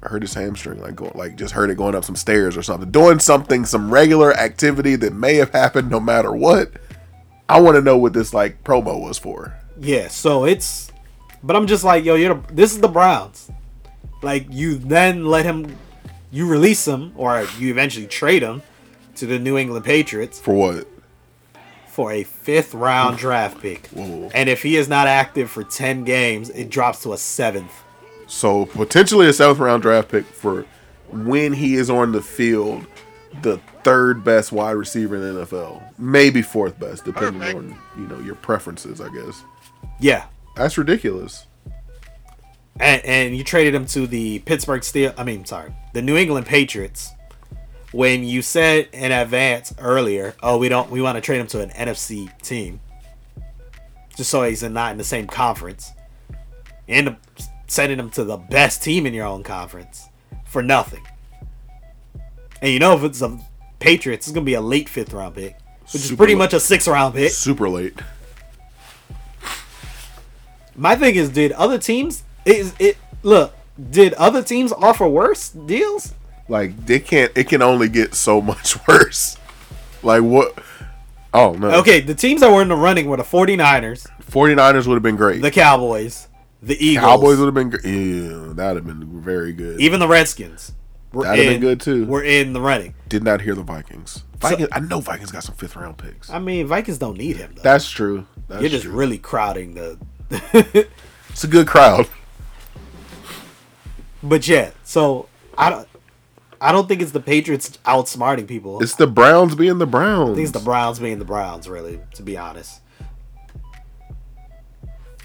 hurt his hamstring, like going like just hurt it going up some stairs or something, doing something, some regular activity that may have happened no matter what. I want to know what this like promo was for. Yeah, so it's, but I'm just like, yo, you're the, this is the Browns. Like you then let him, you release him, or you eventually trade him to the New England Patriots For what? for a fifth round draft pick. Whoa. And if he is not active for ten games, it drops to a seventh. So potentially a seventh round draft pick for when he is on the field, the third best wide receiver in the NFL, maybe fourth best, depending on you know your preferences. I guess Yeah, that's ridiculous. and, and you traded him to the Pittsburgh Steel. I mean, sorry, the New England Patriots. When you said in advance earlier, oh, we don't, we want to trade him to an NFC team, just so he's not in the same conference. You end up sending him to the best team in your own conference for nothing. And you know, if it's a Patriots, it's gonna be a late fifth round pick, which is pretty late. much a six round pick. Super late. My thing is, did other teams is it look? Did other teams offer worse deals? Like they can't. It can only get so much (laughs) worse. Like what? Oh no. Okay, the teams that were in the running were the 49ers, 49ers would have been great. the Cowboys, the Eagles, Cowboys would have been. gr- Yeah, that would have been very good. even the Redskins. Were That'd have been in- good, too. Were in the running. Did not hear the Vikings. Vikings. I know Vikings got some fifth round picks. I mean, Vikings don't need him though. That's true. That's You're just true. really crowding the. It's a good crowd. (laughs) but yeah, so I don't. I don't think it's the Patriots outsmarting people. It's the Browns being the Browns. I think it's the Browns being the Browns, really, to be honest.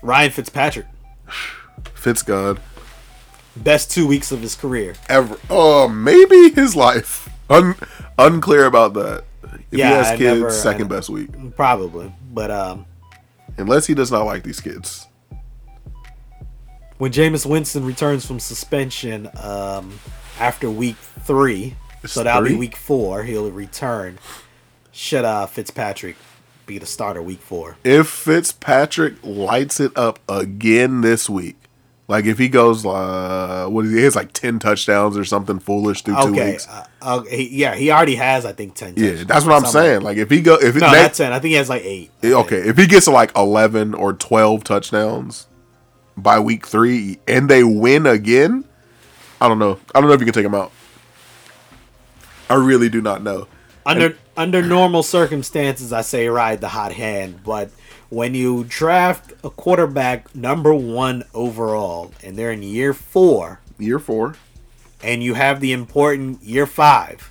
Ryan Fitzpatrick, (sighs) Fitz God. best two weeks of his career. Ever. Oh, maybe his life. Un- unclear about that. If Yeah, he has I kids, never- second best week. Probably. But um, Unless he does not like these kids. when Jameis Winston returns from suspension um, after week three, It's so that'll be week four, he'll return. Should uh, Fitzpatrick be the starter week four? If Fitzpatrick lights it up again this week, like if he goes, uh, what is he? He has like 10 touchdowns or something foolish through two weeks. Uh, uh, he, yeah, he already has, I think, 10. Yeah, that's what I'm saying. like if he go, if No, next- not 10. I think he has like eight. Okay, if he gets like 11 or 12 touchdowns by week three and they win again, I don't know. I don't know if you can take him out. I really do not know. Under under normal circumstances, I say ride the hot hand, but when you draft a quarterback number one overall and they're in year four, Year four. and you have the important year five,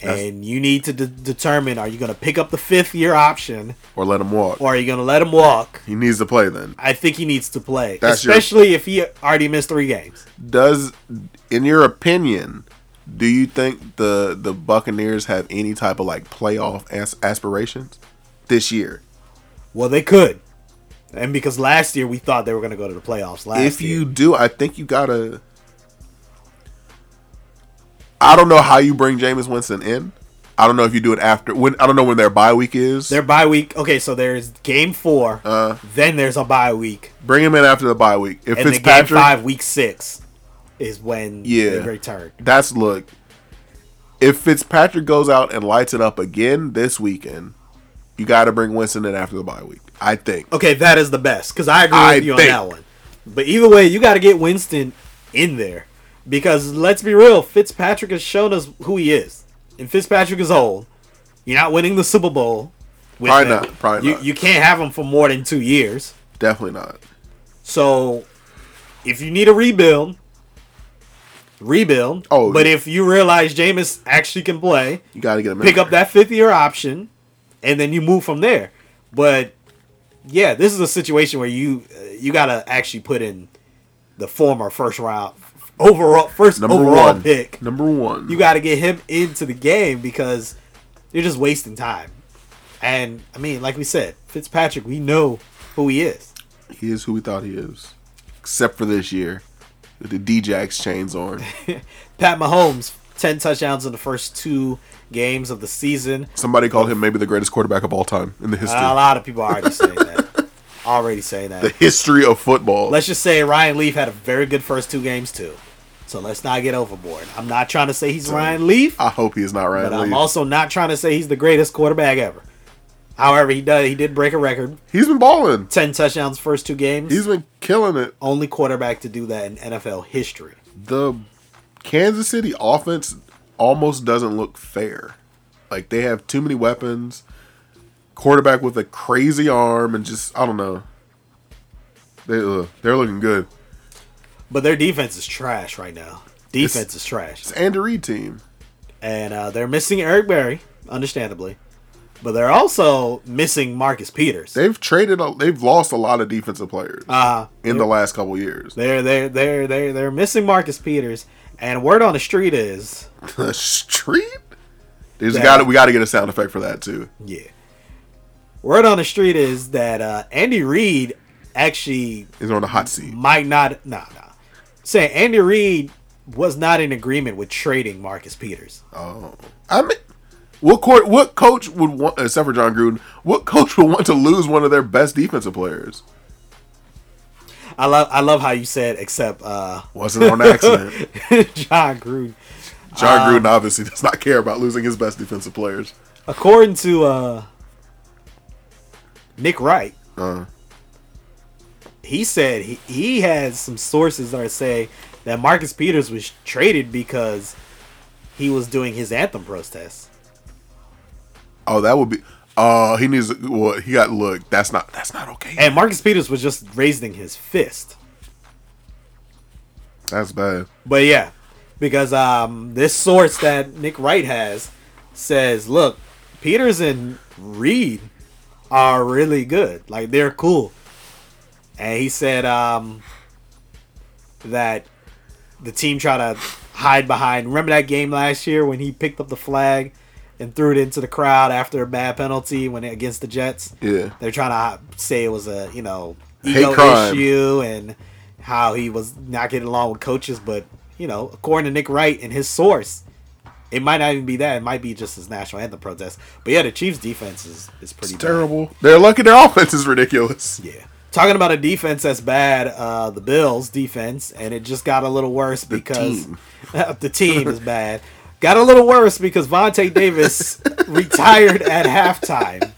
That's- and you need to de- determine are you going to pick up the fifth year option Or let him walk. or are you going to let him walk? He needs to play then. I think he needs to play, That's your- especially if he already missed three games. Does, in your opinion, do you think the the Buccaneers have any type of like playoff as- aspirations this year? Well, they could, and because last year we thought they were going to go to the playoffs. Last if year. you do, I think you gotta. I don't know how you bring Jameis Winston in. I don't know if you do it after when. I don't know when their bye week is. Their bye week. Okay, so there's game four. Uh. then there's a bye week, bring him in after the bye week. If and then game five, week six, is when Yeah. they return. that's look. If Fitzpatrick goes out and lights it up again this weekend, you got to bring Winston in after the bye week. I think. Okay, that is the best because I agree I with you think. on that one. But either way, you got to get Winston in there because let's be real, Fitzpatrick has shown us who he is, and Fitzpatrick is old. You're not winning the Super Bowl. with Probably him. not, probably you, not. You can't have him for more than two years. Definitely not. So, if you need a rebuild, rebuild. Oh, but yeah. if you realize Jameis actually can play, You got to get him. pick up that fifth year option, and then you move from there. But yeah, this is a situation where you uh, you gotta actually put in the former first round overall first number overall one pick. Number one. You got to get him into the game because you're just wasting time. And I mean, like we said, Fitzpatrick, we know who he is. He is who we thought he is, except for this year with the Djax chains on. (laughs) Pat Mahomes, ten touchdowns in the first two games of the season. Somebody called him maybe the greatest quarterback of all time in the history. a lot of people are already saying that. (laughs) Already saying the history of football. Let's just say Ryan Leaf had a very good first two games too. So let's not get overboard. I'm not trying to say he's Ryan Leaf, I hope he is not Ryan but I'm also not trying to say he's the greatest quarterback ever. However, he does he did break a record. He's been balling. Ten touchdowns first two games. He's been killing it. only quarterback to do that in NFL history. The Kansas City offense almost doesn't look fair. Like they have too many weapons. Quarterback with a crazy arm and just I don't know. They uh, they're looking good. But their defense is trash right now. Defense is trash. It's Andy Reid team. And uh, they're missing Eric Berry, understandably. But they're also missing Marcus Peters. They've traded. A, they've lost a lot of defensive players Uh, in the last couple years. they're they're they're they're they're missing Marcus Peters. And word on the street is, (laughs) The street. There's got we got to get a sound effect for that too. yeah. Word on the street is that uh, Andy Reid actually is on the hot seat. might not. Nah, nah. Say Andy Reid was not in agreement with trading Marcus Peters. Oh, I mean, what court? What coach would want, except for Jon Gruden? What coach would want to lose one of their best defensive players? I love I love how you said except uh Wasn't on accident. (laughs) Jon Gruden. Jon Um, Gruden obviously does not care about losing his best defensive players. According to uh Nick Wright, Uh, he said he, he has some sources that saying that Marcus Peters was traded because he was doing his anthem protest. oh, that would be. Oh, he needs. Well, he got look. That's not. That's not okay. And Marcus Peters was just raising his fist. That's bad. But yeah, because um, this source that Nick Wright has says, look, Peters and Reid are really good. Like they're cool. And he said um, that the team tried to hide behind. Remember that game last year when he picked up the flag and threw it into the crowd after a bad penalty when against the Jets? Yeah. They're trying to say it was a you know Hate ego crime. issue and how he was not getting along with coaches, but you know, according to Nick Wright and his source, it might not even be that. It might be just his national anthem protest. But yeah, the Chiefs' defense is, is pretty It's bad. terrible. They're lucky their (laughs) offense is ridiculous. Yeah. Talking about a defense that's bad, uh, the Bills' defense, and it just got a little worse because team. (laughs) the team is bad. Got a little worse because Vontae Davis (laughs) retired at halftime.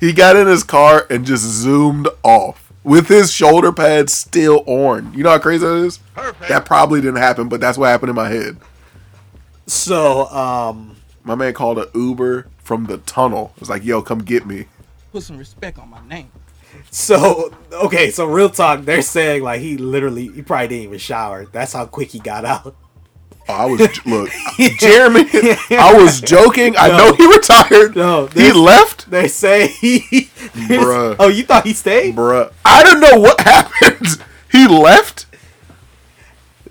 He got in his car and just zoomed off with his shoulder pads still on. You know how crazy that is? That probably didn't happen, but that's what happened in my head. So, um, My man called an Uber from the tunnel. It was like, yo, come get me. Put some respect on my name. So okay, so real talk, they're saying like he literally he probably didn't even shower. That's how quick he got out. Oh, I was (laughs) look, Jeremy. I was joking. I No. know he retired. No, he left, They say he Bruh. (laughs) Oh, you thought he stayed? bruh. I don't know what (laughs) happened. He left.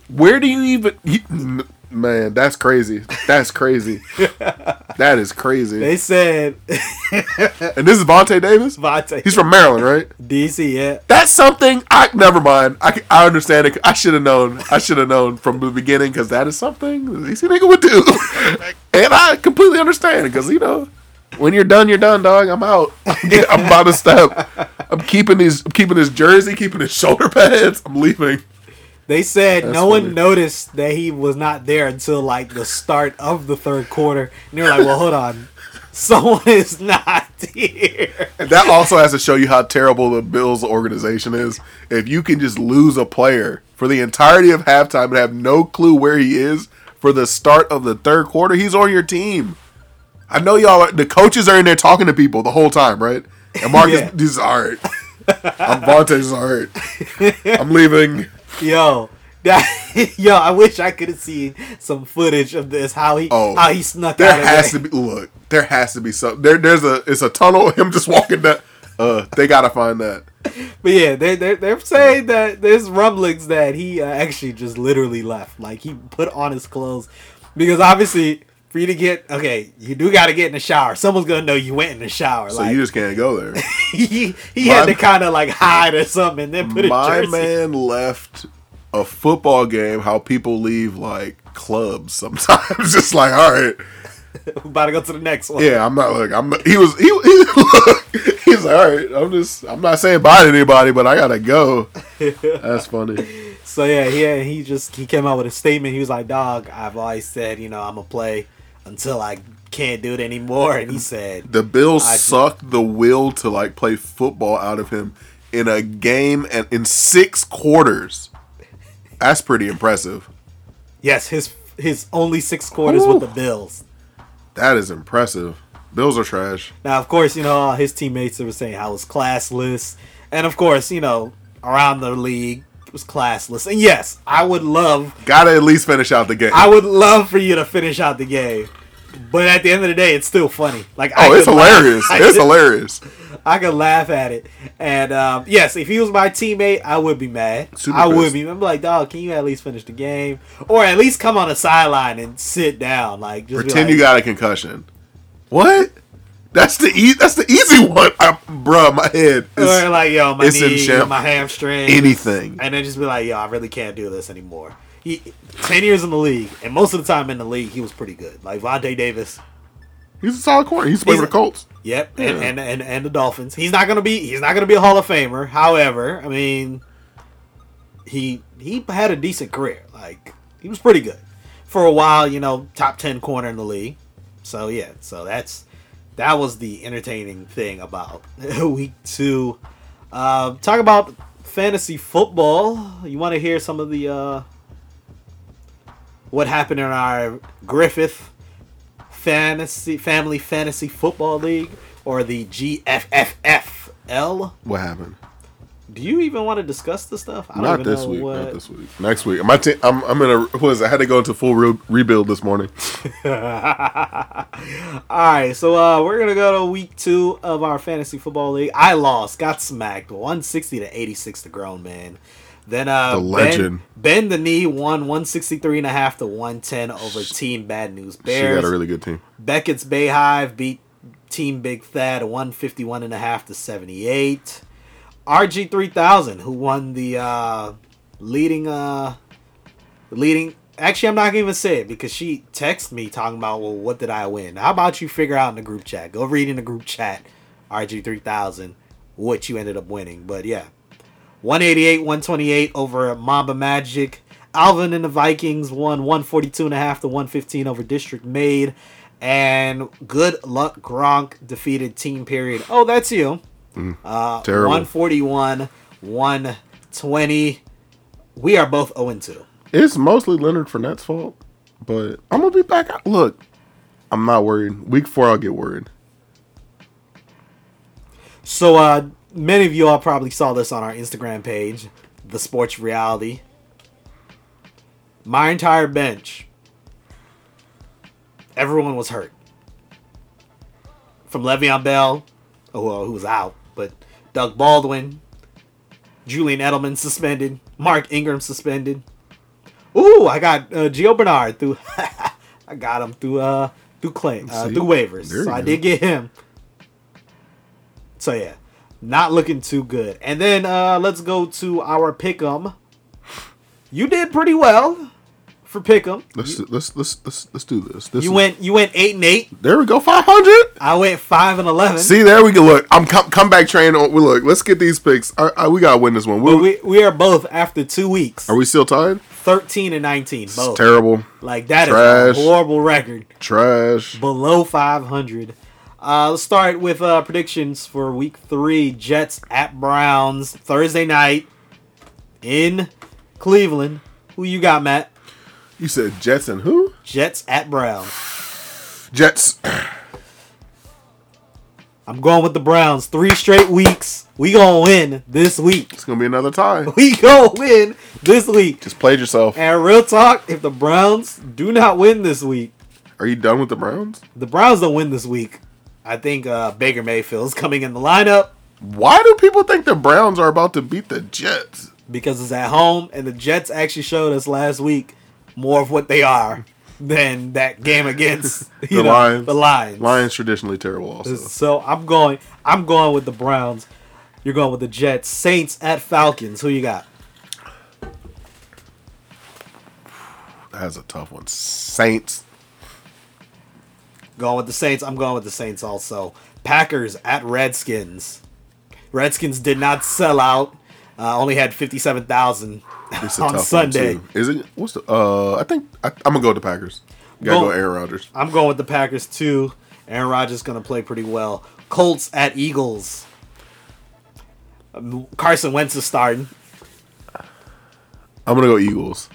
Where do you even? he- n- man, that's crazy. That's crazy. (laughs) that is crazy. They said (laughs) and this is Vontae Davis. Vontae He's from Maryland, right? DC, yeah. That's something I never mind. I, I understand it. I should have known. I should have known from the beginning because that is something DC nigga would do, (laughs) and I completely understand because you know when you're done, you're done, dog. I'm out. I'm about to step. I'm keeping these. I'm keeping his jersey, keeping his shoulder pads. I'm leaving. They said That's no one noticed that he was not there until like the start of the third quarter. And they were like, "Well, hold on, someone is not (laughs) here. That also has to show you how terrible the Bills organization is. If you can just lose a player for the entirety of halftime and have no clue where he is for the start of the third quarter, he's on your team. I know y'all. Are, the coaches are in there talking to people the whole time, right? And Marcus, (laughs) Yeah. he's all right. I'm Vontae's all right. I'm leaving. Yo, that, (laughs) yo, I wish I could have seen some footage of this. How he, Oh, how he snuck There out of has there. to be look. There has to be some. There, there's a. It's a tunnel. Him just walking down. Uh, they gotta find that. But yeah, they they they're saying that there's rumblings that he uh, actually just literally left. Like he put on his clothes because obviously for you to get okay, you do got to get in the shower. Someone's gonna know you went in the shower. So like you just can't go there. (laughs) he he had to kind of like hide or something and then put My man left a football game. How people leave like clubs sometimes. (laughs) just like all right. We (laughs) about to go to the next one. Yeah, I'm not. like I'm. He was. He, he He's like, all right. I'm just. I'm not saying bye to anybody, but I gotta go. That's funny. So yeah, yeah, he just he came out with a statement. He was like, "Dog, I've always said, you know, I'm gonna play until I can't do it anymore." And he said, The Bills sucked the will to like play football out of him in a game and in six quarters. That's pretty impressive. "Yes, his his only six quarters Ooh. with the Bills." That is impressive. Bills are trash. Now, of course, you know his teammates were saying how it was classless, and of course, you know around the league was classless. And yes, I would love, Gotta at least finish out the game. I would love for you to finish out the game. But at the end of the day, it's still funny. Like I oh, it's could laugh- hilarious. It's hilarious. (laughs) I could laugh at it. And um, yes, if he was my teammate, I would be mad. Super I would pissed. be. I'm like, dog, can you at least finish the game, or at least come on the sideline and sit down? Like, just Pretend like, you got a concussion. What? That's the e- That's the easy one, I, bruh. My head or like, yo, my it's in knee, sham- my hamstring, anything. and then just be like, yo, I really can't do this anymore. He, ten years in the league, and most of the time in the league, he was pretty good. Like Vontae Davis. He's a solid corner. He's playing for the Colts. Yep, and, and, and and the Dolphins. He's not gonna be he's not gonna be a Hall of Famer. However, I mean, he he had a decent career. Like he was pretty good for a while. You know, top ten corner in the league. So yeah, so that's that was the entertaining thing about (laughs) week two. Uh, talk about fantasy football. You want to hear some of the uh, what happened in our Griffith fantasy family fantasy football league or the GFFFL. What happened? Do you even want to discuss the stuff? I Not even this know week. what- Not this week. Next week. My te- I'm. I'm in a. It? I had to go into full re- rebuild this morning. (laughs) All right, so uh, we're gonna go to week two of our fantasy football league. I lost, got smacked, one sixty to eighty six. The grown man. Then uh, The legend. Ben, ben the knee won 163 and a half to 110 over Team Bad News She Bears. got a really good team. Beckett's Bayhive beat Team Big Thad 151 and a half to 78. RG3000 who won the uh leading uh leading actually I'm not gonna even say it because she texted me talking about well what did I win? How about you figure out in the group chat? Go read in the group chat RG3000 what you ended up winning. But yeah. 188 128 over Mamba Magic. Alvin and the Vikings won 142 and a half to 115 over District Made. And good luck Gronk defeated Team Period. Oh, that's you. Uh, Terrible. 141 120. We are both 0 2. It's mostly Leonard Fournette's fault, but I'm gonna be back. Look, I'm not worried. Week four, I'll get worried. So, uh, many of you all probably saw this on our Instagram page, The Sports Reality. My entire bench, everyone was hurt. From Le'Veon Bell, oh, well, who was out, but Doug Baldwin, Julian Edelman suspended, Mark Ingram suspended. Ooh, I got uh, Gio Bernard through. (laughs) I got him through uh through claim uh, through waivers, so I did get him. So yeah, not looking too good. And then uh let's go to our pick'em. You did pretty well for pick'em. Let's let's let's let's let's do this. this You is- went you went eight and eight. There we go. Five hundred. I went five and eleven. See, there we go. Look, I'm come come back train. On, we look. Let's get these picks. I, I, we gotta win this one. We, but we we are both after two weeks, are we still tied? thirteen and nineteen. It's Both terrible. like that is Trash. a horrible record. Trash. below 500. Uh, let's start with uh, predictions for Week Three: Jets at Browns Thursday night in Cleveland. Who you got, Matt? You said Jets and who? Jets at Browns. Jets. (clears throat) I'm going with the Browns. Three straight weeks. We gonna win this week. It's gonna be another tie. (laughs) We gonna win this week. Just played yourself. And real talk, if the Browns do not win this week, Are you done with the Browns? the Browns don't win this week. I think uh, Baker Mayfield is coming in the lineup Why do people think the Browns are about to beat the Jets? because it's at home, and the Jets actually showed us last week more of what they are than that game against (laughs) The know, Lions. The Lions. Lions traditionally terrible. Also, So I'm going. I'm going with the Browns. You're going with the Jets. Saints at Falcons. Who you got? that's a tough one. Saints. Going with the Saints. I'm going with the Saints also. Packers at Redskins. Redskins did not sell out. Uh, only had fifty-seven thousand on Sunday. Is it? What's the? Uh, I think I, I'm gonna go with the Packers. Gotta Go- go Aaron Rodgers. I'm going with the Packers too. Aaron Rodgers is going to play pretty well. Colts at Eagles. Carson Wentz is starting. I'm gonna go Eagles.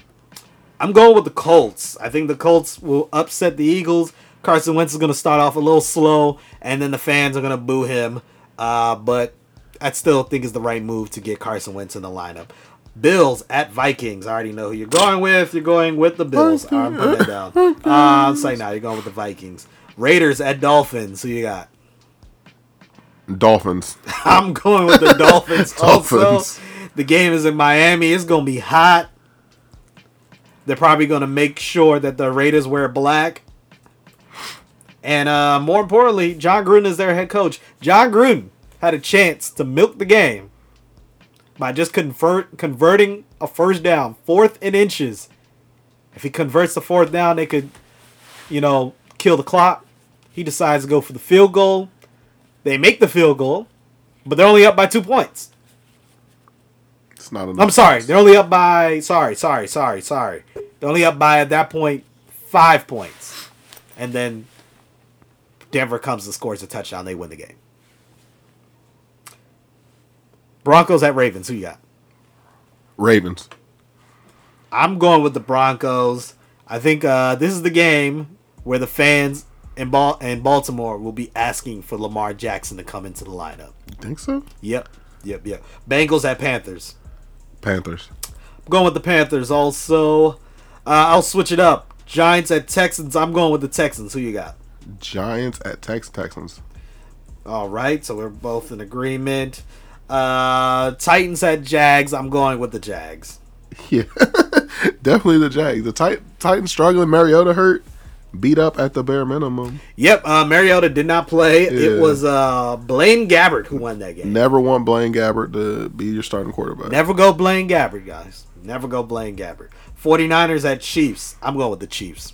I'm going with the Colts. I think the Colts will upset the Eagles. Carson Wentz is going to start off a little slow, and then the fans are going to boo him. Uh, but I still think it's the right move to get Carson Wentz in the lineup. Bills at Vikings. I already know who you're going with. You're going with the Bills. I'm putting that down. Uh, I'm saying now you're going with the Vikings. Raiders at Dolphins. Who you got? Dolphins. (laughs) I'm going with the Dolphins. also, Dolphins. the game is in Miami. It's going to be hot. They're probably going to make sure that the Raiders wear black. And uh, more importantly, Jon Gruden is their head coach. Jon Gruden had a chance to milk the game by just convert converting a first down, fourth and inches. If he converts the fourth down, they could, you know, kill the clock. He decides to go for the field goal. They make the field goal, but they're only up by two points. It's not enough. I'm sorry, they're only up by sorry, sorry, sorry, sorry. They're only up by at that point five points, and then Denver comes and scores a touchdown. They win the game. Broncos at Ravens. Who you got? Ravens. I'm going with the Broncos. I think uh, this is the game where the fans in, Bal- in Baltimore will be asking for Lamar Jackson to come into the lineup. You think so? Yep, yep, yep. Bengals at Panthers. Panthers. I'm going with the Panthers also. Uh, I'll switch it up. Giants at Texans. I'm going with the Texans. Who you got? Giants at Tex Texans. All right, so we're both in agreement. Uh, Titans at Jags. I'm going with the Jags. Yeah, (laughs) definitely the Jags. The Tit- Titans struggling. Mariota hurt. Beat up at the bare minimum. Yep, uh, Mariota did not play. It was uh, Blaine Gabbert who won that game. Never want Blaine Gabbert to be your starting quarterback. Never go Blaine Gabbert, guys. Never go Blaine Gabbert. 49ers at Chiefs. I'm going with the Chiefs.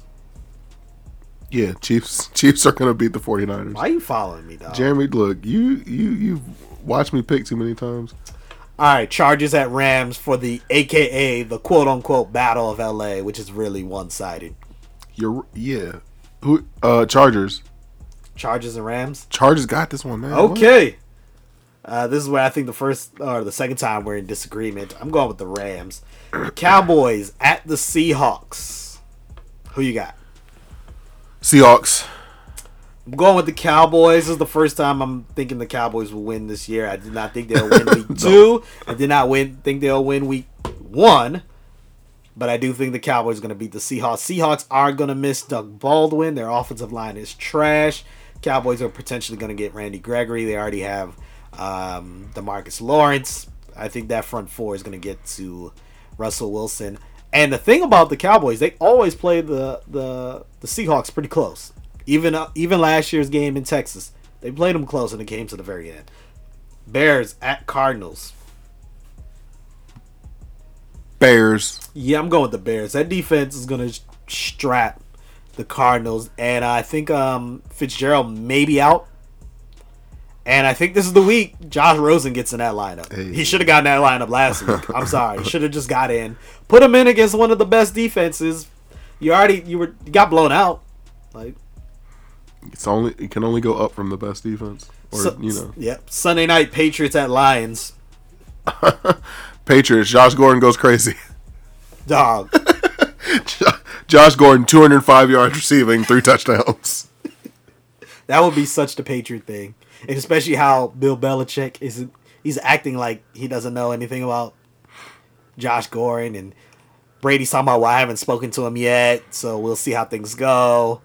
Yeah, Chiefs. (laughs) Chiefs are gonna beat the 49ers. Why are you following me, dog? Jeremy, look, you you you've watched me pick too many times. All right, Chargers at Rams for the AKA the quote unquote Battle of LA, which is really one sided. You're yeah. Who uh Chargers. Chargers and Rams. Chargers got this one, man. Okay. Uh, this is where I think the first or the second time we're in disagreement. I'm going with the Rams. (clears throat) Cowboys at the Seahawks. Who you got? Seahawks. I'm going with the Cowboys. This is the first time I'm thinking the Cowboys will win this year. I did not think they'll win week (laughs) two. I did not win think they'll win week one. But I do think the Cowboys are going to beat the Seahawks. Seahawks are going to miss Doug Baldwin. Their offensive line is trash. Cowboys are potentially going to get Randy Gregory. They already have um, Demarcus Lawrence. I think that front four is going to get to Russell Wilson. And the thing about the Cowboys, they always play the the, the Seahawks pretty close. Even uh, even last year's game in Texas, they played them close and it came to the very end. Bears at Cardinals. Bears. Yeah, I'm going with the Bears. That defense is going to strap the Cardinals, and I think um, Fitzgerald may be out. And I think this is the week Josh Rosen gets in that lineup. Hey. He should have gotten that lineup last week. (laughs) I'm sorry, he should have just got in, put him in against one of the best defenses. You already you were you got blown out. Like It's only it can only go up from the best defense, or Su- you know, Yep. Sunday night Patriots at Lions. (laughs) Patriots. Josh Gordon goes crazy. (laughs) Dog. Josh Gordon, 205 yards receiving, three touchdowns. (laughs) that would be such the Patriot thing. And especially how Bill Belichick is he's acting like he doesn't know anything about Josh Gordon and Brady's talking about well, I haven't spoken to him yet, so we'll see how things go.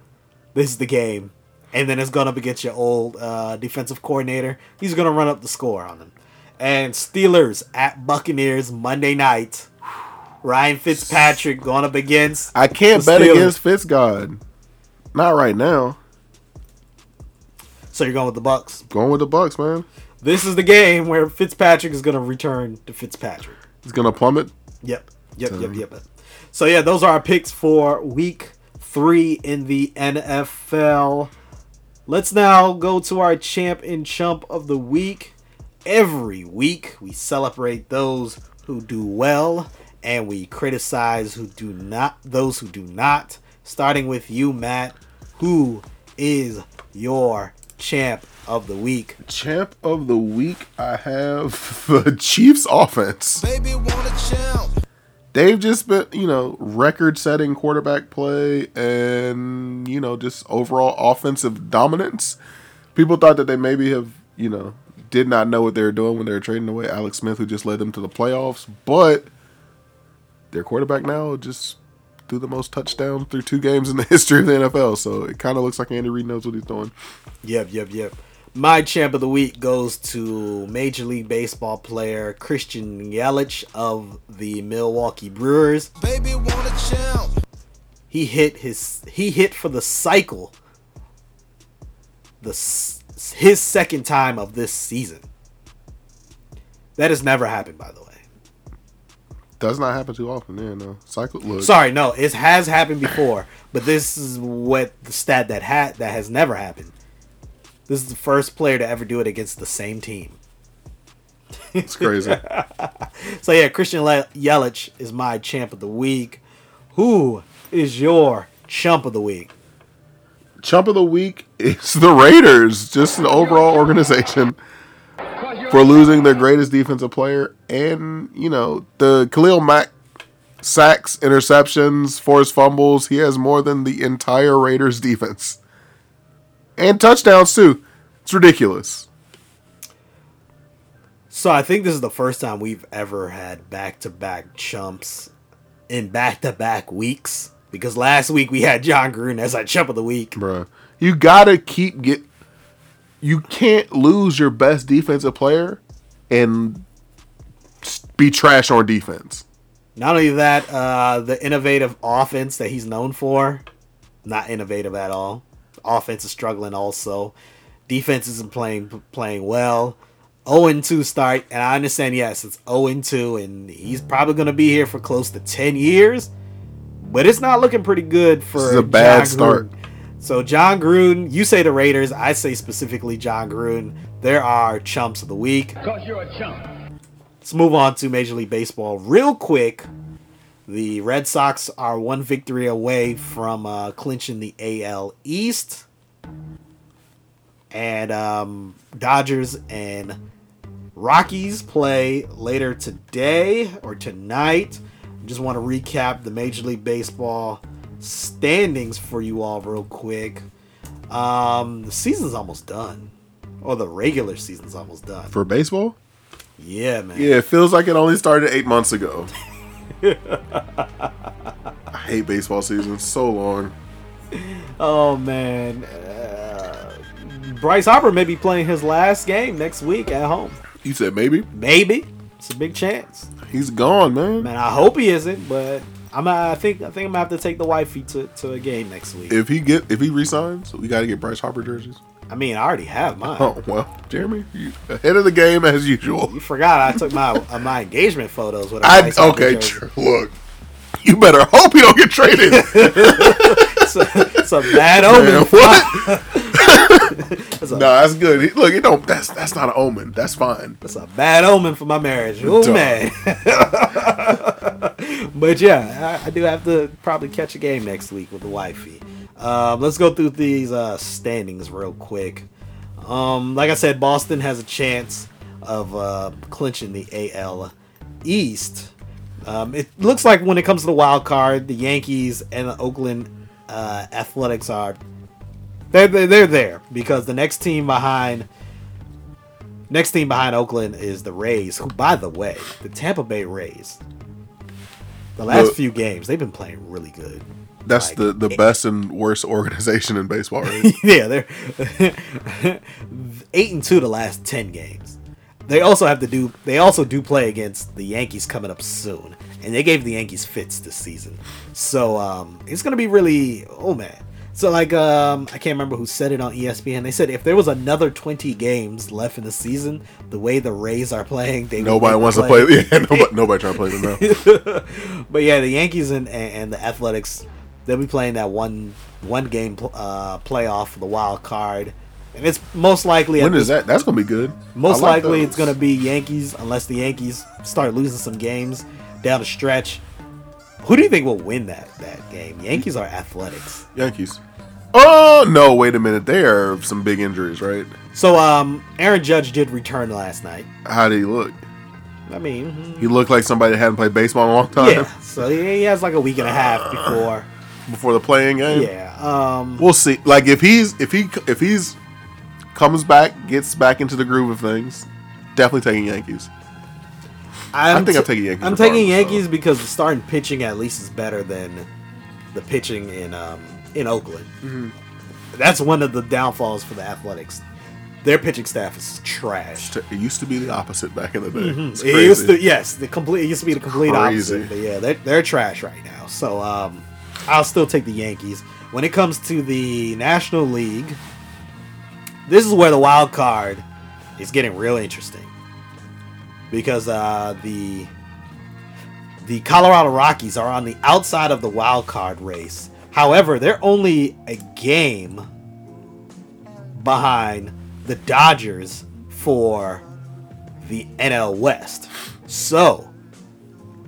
This is the game. And then it's going up against your old uh, defensive coordinator. He's going to run up the score on them. And Steelers at Buccaneers Monday night. Ryan Fitzpatrick going up against. I can't bet Steelers. against Fitzgod. Not right now. So you're going with the Bucks. Going with the Bucks, man. This is the game where Fitzpatrick is going to return to Fitzpatrick. He's gonna plummet. Yep. Yep. Yep. Yep. So yeah, those are our picks for week three in the NFL. Let's now go to our champ and chump of the week. Every week we celebrate those who do well and we criticize who do not those who do not. Starting with you, Matt. Who is your champ of the week? Champ of the week, I have (laughs) the Chiefs offense. Baby want a champ. They've just been, you know, record setting quarterback play and, you know, just overall offensive dominance. People thought that they maybe have, you know, did not know what they were doing when they were trading away Alex Smith, who just led them to the playoffs. But their quarterback now just threw the most touchdowns through two games in the (laughs) history of the NFL. So it kind of looks like Andy Reid knows what he's doing. Yep, yep, yep. My champ of the week goes to Major League Baseball player Christian Yelich of the Milwaukee Brewers. Baby want a champ. He hit his he hit for the cycle. The his second time of this season. That has never happened, by the way. Does not happen too often, yeah, no. Cycle look. Sorry, no, it has happened before, but this is what the stat that had that has never happened. This is the first player to ever do it against the same team. It's crazy. (laughs) So yeah, Christian Le- Yelich is my champ of the week. Who is your chump of the week? Chump of the week is the Raiders, just an overall organization for losing their greatest defensive player and, you know, the Khalil Mack sacks, interceptions, forced fumbles. He has more than the entire Raiders defense. And touchdowns too. It's ridiculous. So I think this is the first time we've ever had back-to-back chumps in back-to-back weeks. Because last week we had Jon Gruden as our chump of the week. Bruh. You gotta keep get you can't lose your best defensive player and be trash on defense. Not only that, uh, the innovative offense that he's known for, not innovative at all. Offense is struggling also. Defense isn't playing playing well. 0 2 start, and I understand, yes, it's 0 2, and he's probably going to be here for close to 10 years, but it's not looking pretty good for This is a bad Jon start. Gruden. So, Jon Gruden, you say the Raiders, I say specifically Jon Gruden. There are chumps of the week. Cause you're a chump. Let's move on to Major League Baseball real quick. The Red Sox are one victory away from uh, clinching the AL East. And um, Dodgers and Rockies play later today or tonight. Just want to recap the Major League Baseball standings for you all real quick. Um, the season's almost done, or the regular season's almost done. For baseball? Yeah, man. Yeah, it feels like it only started eight months ago. (laughs) (laughs) I hate baseball season so long. Oh man, uh, Bryce Harper may be playing his last game next week at home. You said maybe Maybe it's a big chance. he's gone, man. Man, I hope he isn't, but I'm. I think. I think I'm gonna have to take the wifey to, to a game next week. If he get if he resigns, we got to get Bryce Harper jerseys. I mean, I already have (laughs) mine. Oh well, Jeremy, you ahead of the game as usual. You forgot I took my uh, my engagement photos with a I okay. tr- Look, you better hope he don't get traded. (laughs) (laughs) It's a, it's a bad omen. Man, what? It's a, no, that's good. Look, you don't. That's that's not an omen. That's fine. it's a bad omen for my marriage. Oh Duh. man. but yeah, I, I do have to probably catch a game next week with the wifey. Um, let's go through these uh, standings real quick. Um, like I said, Boston has a chance of uh, clinching the AL East. Um, it looks like when it comes to the wild card, the Yankees and the Oakland uh, Athletics are they're, they're they're there because the next team behind next team behind Oakland is the Rays. Who, by the way, the Tampa Bay Rays. The last few games, they've been playing really good. That's Like, the, the best and worst organization in baseball, right? (laughs) yeah, they're (laughs) eight and two the last ten games. They also have to do. They also do play against the Yankees coming up soon, and they gave the Yankees fits this season. So um, it's gonna be really. Oh man. So like um, I can't remember who said it on ESPN. They said if there was another twenty games left in the season, the way the Rays are playing, they nobody wants to play- play. (laughs) Yeah, nobody, nobody trying to play them now. but yeah, the Yankees and, and the Athletics, they'll be playing that one one game uh, playoff for the wild card, and it's most likely When is this- that? That's gonna be good. most like likely those. it's gonna be Yankees unless the Yankees start losing some games down the stretch. Who do you think will win that that game? Yankees or Athletics? Yankees. Oh no! Wait a minute. There are some big injuries, right? So um, Aaron Judge did return last night. How did he look? I mean, He looked like somebody that hadn't played baseball in a long time yeah. So he he has like a week and a half before. Before the playing game. Yeah. Um. We'll see. Like if he's if he if he's comes back, gets back into the groove of things, definitely taking Yankees. I'm think I'm taking Yankees I'm taking Yankees because the starting pitching at least is better than the pitching in um, in Oakland. Mm-hmm. That's one of the downfalls for the Athletics. Their pitching staff is trash. It used to be the opposite back in the day. Mm-hmm. It used to, yes, the complete. It used to be the complete opposite. But yeah, they're, they're trash right now. So um, I'll still take the Yankees. When it comes to the National League, this is where the wild card is getting real interesting because uh, the the Colorado Rockies are on the outside of the wild card race. However, they're only a game behind the Dodgers for the NL West. So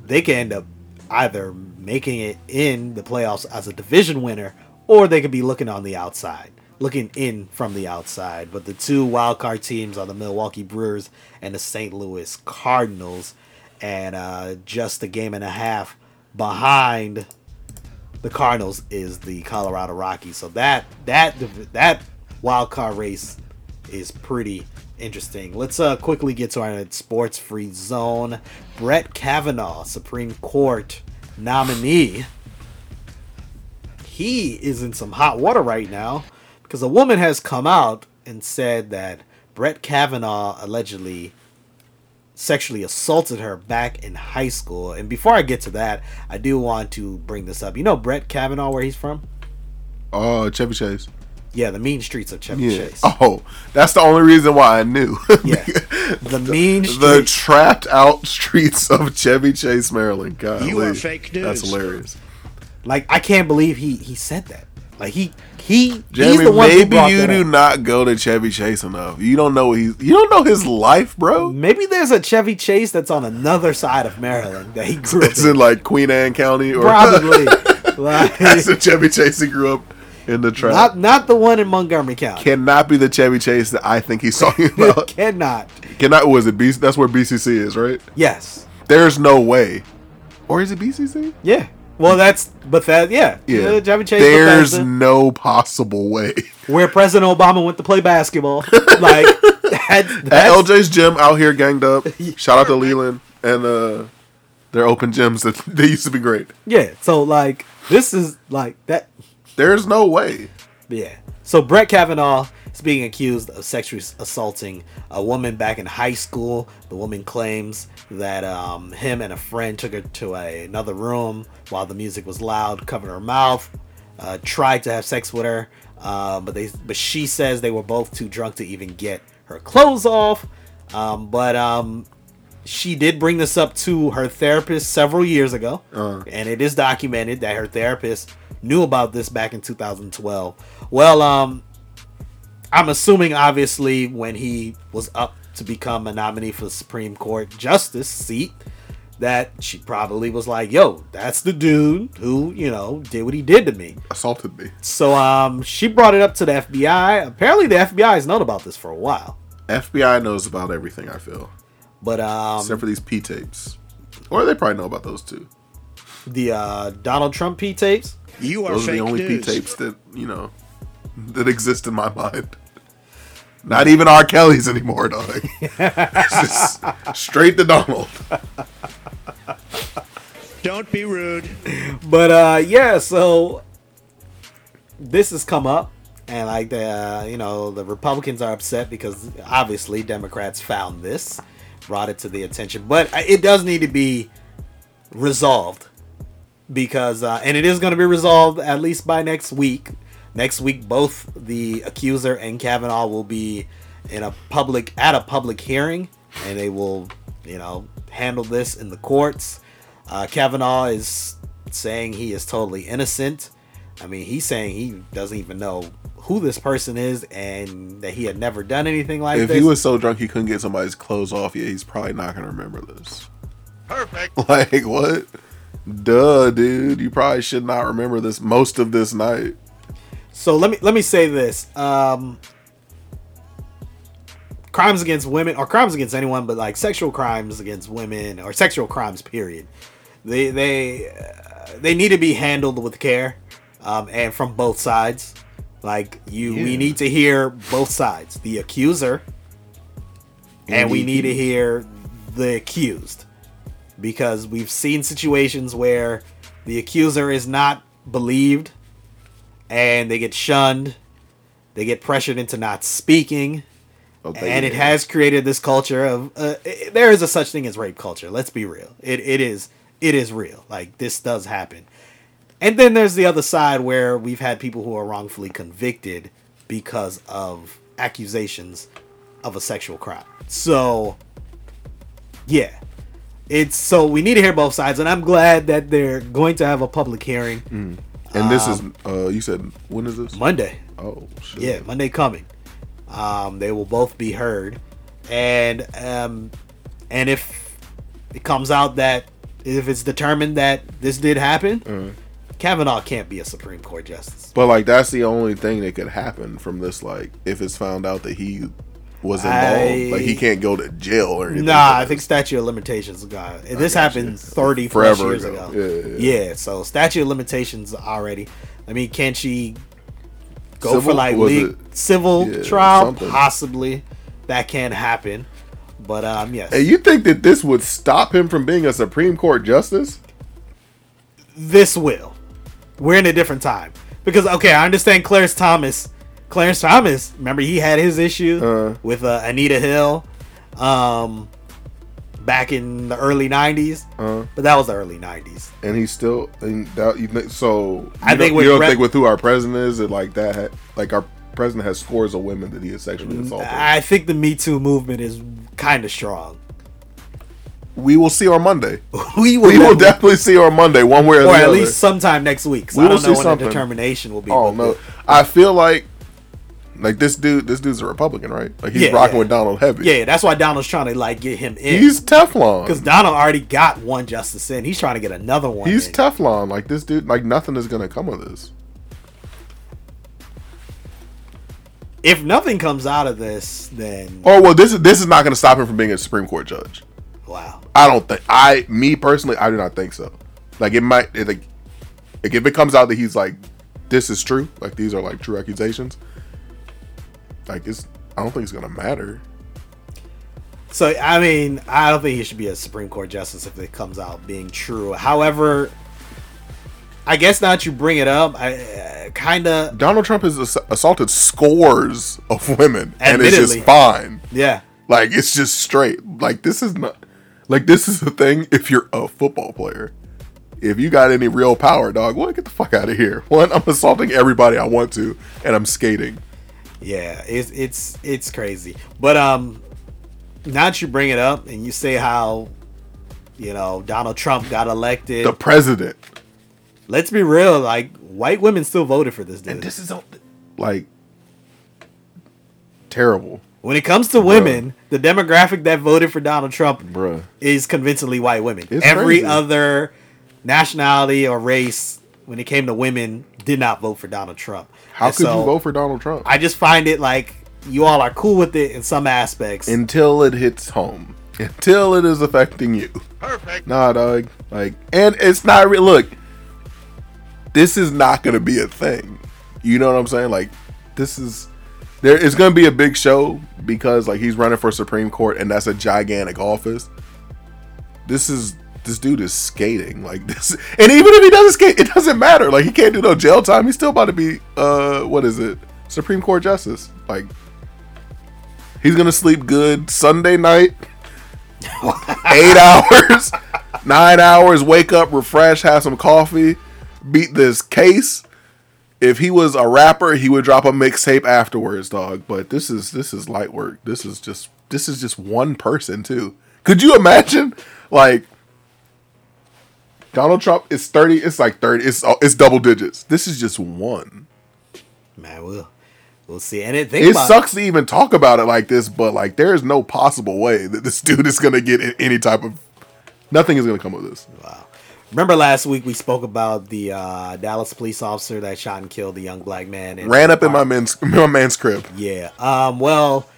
they can end up either making it in the playoffs as a division winner, or they could be looking on the outside, looking in from the outside. But the two wild card teams are the Milwaukee Brewers and the St. Louis Cardinals, and uh, just a game and a half behind the Cardinals is the Colorado Rockies. So that that that wild card race is pretty interesting. Let's uh quickly get to our sports free zone. Brett Kavanaugh, Supreme Court nominee. He is in some hot water right now because a woman has come out and said that Brett Kavanaugh allegedly sexually assaulted her back in high school. And before I get to that, I do want to bring this up. You know Brett Kavanaugh, where he's from? Oh, Chevy Chase. Yeah, the mean streets of Chevy Yeah. Chase. Oh, that's the only reason why I knew. (laughs) Yeah. The mean the streets. trapped out streets of Chevy Chase, Maryland. God, You are fake news. That's hilarious. like I can't believe he he said that. Like he he he's the one who maybe brought you that do up. not go to Chevy Chase enough. You don't know he's you don't know his life, bro. Maybe there's a Chevy Chase that's on another side of Maryland that he grew up It's in in. like Queen Anne County, or Probably. (laughs) like, that's the Chevy Chase he grew up in the trap. not not the one in Montgomery County. Cannot be the Chevy Chase that I think he's talking (laughs) about. Cannot. Cannot was it B? That's where BCC is, right? Yes. There's no way. Or is it BCC? Yeah. Well, that's but that yeah. Yeah. Uh, Chevy Chase. There's Bethesda, no possible way. where President Obama went to play basketball. (laughs) like that, At LJ's gym out here ganged up. (laughs) Shout out to Leland and uh their open gyms that they used to be great. yeah. So like this is like that. There's no way. Yeah. So Brett Kavanaugh is being accused of sexually assaulting a woman back in high school. The woman claims that um, him and a friend took her to a, another room while the music was loud, covered her mouth, uh, tried to have sex with her, uh, but they but she says they were both too drunk to even get her clothes off. Um, but um, she did bring this up to her therapist several years ago, and it is documented that her therapist knew about this back in 2012. Well, um, I'm assuming obviously when he was up to become a nominee for the Supreme Court justice seat, that she probably was like, "Yo, that's the dude who you know did what he did to me." Assaulted me. So um, she brought it up to the FBI. Apparently, the FBI has known about this for a while, FBI knows about everything. I feel, but um, except for these P tapes, or they probably know about those too. the uh, Donald Trump P tapes. You are Those are the only. P tapes that you know that exist in my mind. Not even R. Kelly's anymore, dog. (laughs) it's just straight to Donald. Don't be rude. But uh, yeah, so this has come up, and like the uh, you know the Republicans are upset because obviously Democrats found this, brought it to the attention, but it does need to be resolved because uh, and it is going to be resolved at least by next week. Next week, both the accuser and Kavanaugh will be in a public at a public hearing, and they will, you know, handle this in the courts. Uh, Kavanaugh is saying he is totally innocent. I mean, he's saying he doesn't even know who this person is and that he had never done anything like If this. If he was so drunk he couldn't get somebody's clothes off yet, he's probably not gonna remember this. Perfect. (laughs) Like what? Duh, dude. You probably should not remember this most of this night. So let me let me say this: um, crimes against women, or crimes against anyone, but like sexual crimes against women, or sexual crimes, period. They they uh, they need to be handled with care, um, and from both sides. Like you, we need to hear both sides: the accuser, and we the need to hear the accused, because we've seen situations where the accuser is not believed and they get shunned. They get pressured into not speaking, Oh, and it has created this culture of uh, i- there is a such thing as rape culture. Let's be real. It it is it is real. Like this does happen. And then there's the other side where we've had people who are wrongfully convicted because of accusations of a sexual crime. So yeah. It's so we need to hear both sides and I'm glad that they're going to have a public hearing And this is um, uh you said when is this? Monday. Oh shit. Yeah, Monday coming. Um, they will both be heard, and um, and if it comes out that if it's determined that this did happen, Uh-huh. Kavanaugh can't be a Supreme Court justice. But like that's the only thing that could happen from this. Like if it's found out that he was involved, I- like he can't go to jail or anything. Nah, for I think statute of limitations. And This you. happened thirty plus Forever years ago. ago. Yeah, yeah, yeah, so statute of limitations already. I mean, can she go Civil? for like civil Yeah, trial? something. Possibly, that can happen. But um, yes. Hey, you think that this would stop him from being a Supreme Court justice? this will. We're in a different time because okay, I understand Clarence Thomas. Clarence Thomas, remember he had his issue Uh. with uh, Anita Hill, um, back in the early '90s. Uh, But that was the early '90s. and he's still and that you think so? You I think with you don't think with who our president is, that like that, like our president has scores of women that he has sexually assaulted. I think the Me Too movement is kind of strong. We will see on Monday. (laughs) we will, We will definitely- see on Monday, one way or, or at other. least sometime next week. So We I don't know when something. the determination will be. Oh no, I feel like like this dude. This dude's a Republican, right? Like he's Yeah, rocking yeah. with Donald heavy. Yeah, that's why Donald's trying to like get him in. he's Teflon. because Donald already got one justice in. He's trying to get another one. He's in. Teflon. Like this dude. Like nothing is gonna come of this. if nothing comes out of this, then Oh well, this is this is not gonna stop him from being a Supreme Court judge. wow. I don't think. I me personally, I do not think so. Like it might. It, like, like if it comes out that he's like, this is true. Like these are like true accusations. Like it's. I don't think it's gonna matter. So I mean, I don't think he should be a Supreme Court justice if it comes out being true. However, I guess now that you bring it up, I uh, kind of Donald Trump has ass- assaulted scores of women, and it's just fine. yeah. Like it's just straight. Like this is not. Like this is the thing. If you're a football player, if you got any real power, dog, what? Get the fuck out of here. One, I'm assaulting everybody I want to, and I'm skating. Yeah, it's it's it's crazy. But um now that you bring it up and you say how you know Donald Trump got elected, The president. let's be real, like white women still voted for this dude. And this is all- like terrible. When it comes to women, the demographic that voted for Donald Trump Bruh. is convincingly white women. It's Every crazy. other nationality or race, when it came to women, did not vote for Donald Trump. How And could so you vote for Donald Trump? I just find it like you all are cool with it in some aspects. Until it hits home. (laughs) Until it is affecting you. Perfect. Nah, dog. Like, and it's not re- look. This is not gonna be a thing. You know what I'm saying? Like, this is there is gonna be a big show because like he's running for Supreme Court and that's a gigantic office. This is this dude is skating like (laughs) this, and even if he doesn't skate, it doesn't matter. Like he can't do no jail time. He's still about to be uh what is it? Supreme Court justice. Like he's gonna sleep good Sunday night (laughs) eight hours, (laughs) nine hours, wake up, refresh, have some coffee, beat this case. If he was a rapper, he would drop a mixtape afterwards, dog. But this is this is light work. This is just this is just one person too. Could you imagine, like Donald Trump is thirty? It's like thirty. It's oh, it's double digits. This is just one. Man, we'll we'll see. And it It sucks to even talk about it like this, but like there is no possible way that this (laughs) dude is gonna get any type of. Nothing is gonna come of this. Wow. Remember last week we spoke about the uh, Dallas police officer that shot and killed the young black man. in ran up in my man's (laughs) my man's crib. Yeah. Um. Well,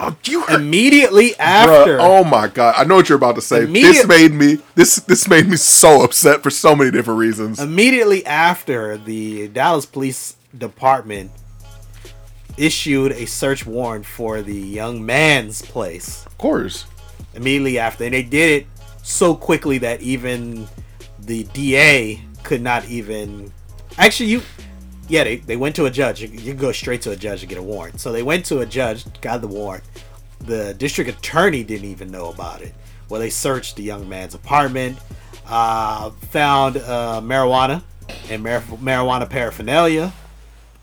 Oh, you heard, immediately bruh, after. Oh my god! I know what you're about to say. This made me this this made me so upset for so many different reasons. immediately after the Dallas Police Department issued a search warrant for the young man's place. of course, Immediately after, and they did it so quickly that even the DA could not even. Actually, you. Yeah, they, they went to a judge. You, you can go straight to a judge to get a warrant. So they went to a judge, got the warrant. The district attorney didn't even know about it. Well, they searched the young man's apartment, uh, found uh, marijuana and mar- marijuana paraphernalia.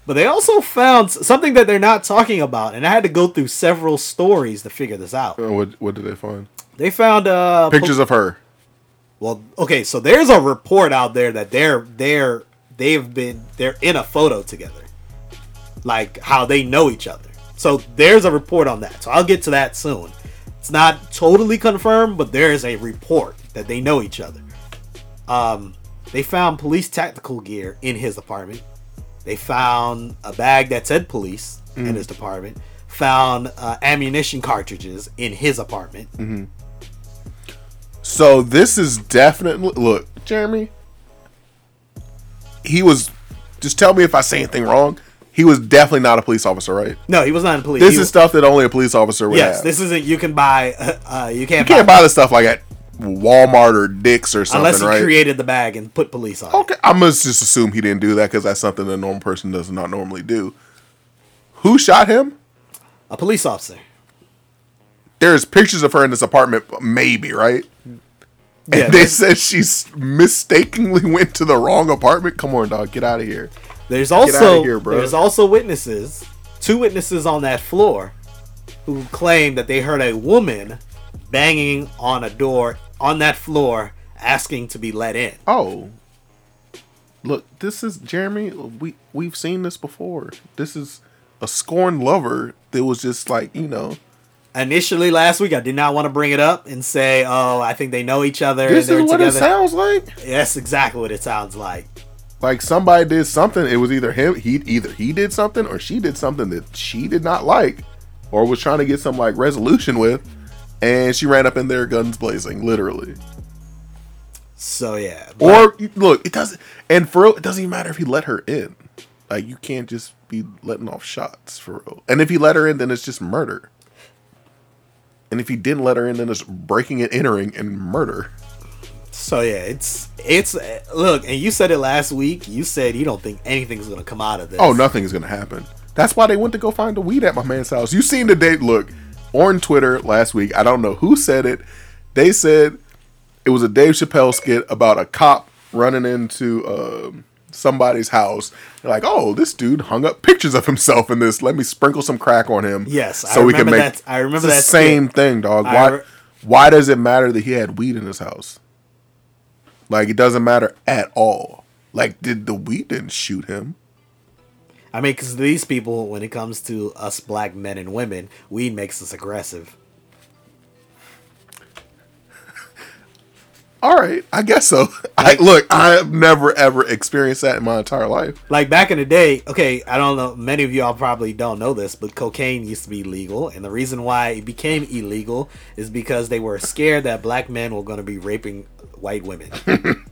But they also found something that they're not talking about, and I had to go through several stories to figure this out. Uh, what what did they find? They found uh, Pictures of her. Well, okay, so there's a report out there that they're they're they've been they're in a photo together, like how they know each other. So there's a report on that. So I'll get to that soon. It's not totally confirmed, but there is a report that they know each other. Um, they found police tactical gear in his apartment. They found a bag that said police in his apartment. Found uh, ammunition cartridges in his apartment. So this is definitely look, Jeremy. He was. Just tell me if I say anything wrong. He was definitely not a police officer, right? No, he was not in police. This He is was- stuff that only a police officer would Yes, have. this isn't. You can buy. Uh, you can't, you can't buy this stuff like at Walmart or Dick's or something, unless he right? created the bag and put police on. it. Okay, I must just assume he didn't do that because that's something a normal person does not normally do. Who shot him? A police officer. There's pictures of her in this apartment, maybe, right? Yeah, And they said she mistakenly (laughs) went to the wrong apartment. Come on, dog, get out of here. there's also here, there's also witnesses, two witnesses on that floor, who claim that they heard a woman banging on a door on that floor, asking to be let in. Oh, look, this is Jeremy. We we've seen this before. This is a scorned lover that was just like you know. Initially, last week, I did not want to bring it up and say, "Oh, I think they know each other." This and is what together. it sounds like. That's exactly what it sounds like. Like somebody did something. It was either him. He either he did something or she did something that she did not like, or was trying to get some like resolution with, and she ran up in there guns blazing, literally. So yeah, but- Or look, it doesn't. And for real, it doesn't even matter if he let her in. Like you can't just be letting off shots for real. And if he let her in, then it's just murder. And if he didn't let her in, then it's breaking and entering and murder. So yeah, it's it's look, and you said it last week. You said you don't think anything's gonna come out of this. Oh, nothing is gonna happen. That's why they went to go find the weed at my man's house. You seen the date? Look on Twitter last week. I don't know who said it. They said it was a Dave Chappelle skit about a cop running into um, somebody's house. They're like, "Oh, this dude hung up pictures of himself in this. Let me sprinkle some crack on him." Yes, so I remember that- I remember that same skit. thing, dog. Why? re- why does it matter that he had weed in his house? Like it doesn't matter at all. Like did the weed didn't shoot him? I mean, because these people, when it comes to us black men and women, weed makes us aggressive. All right, I guess so. (laughs) I look, I've never ever experienced that in my entire life. Like back in the day, okay, I don't know, many of y'all probably don't know this, but cocaine used to be legal, and the reason why it became illegal is because they were scared that black men were going to be raping white women. (laughs)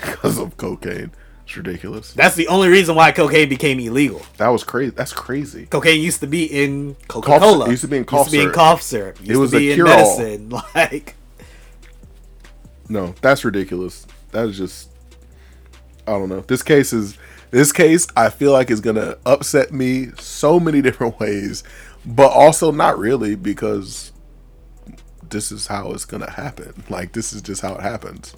because of cocaine. It's ridiculous. That's the only reason why cocaine became illegal. That was crazy. That's crazy. Cocaine used to be in Coca Cola. It used to be in cough used to be in syrup. cough syrup. Used It was to a be in cure-all. medicine. (laughs) Like No, that's ridiculous. That is just I don't know. This case is this case I feel like is gonna upset me so many (laughs) different ways, but also not really because this is how it's gonna happen. Like this is just how it happens.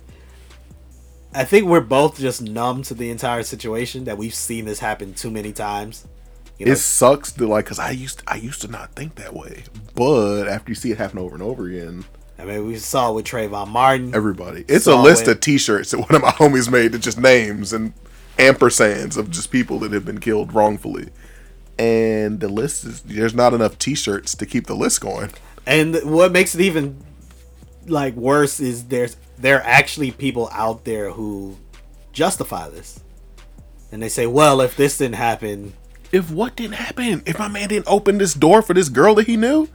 I think we're both just numb to the entire situation that we've seen this happen too many times. You know, It sucks to like because I used I used to not think that way, but after you see it happen over and over again, I mean, we saw it with Trayvon Martin. everybody. It's a list it. of T-shirts that one of my (laughs) homies made that just names and ampersands of just people that have been killed wrongfully. And the list is there's not enough T-shirts to keep the list going. And what makes it even like worse is there's there are actually people out there who justify this, and they say, "Well, if this didn't happen, If what didn't happen, if my man didn't open this door for this girl that he knew,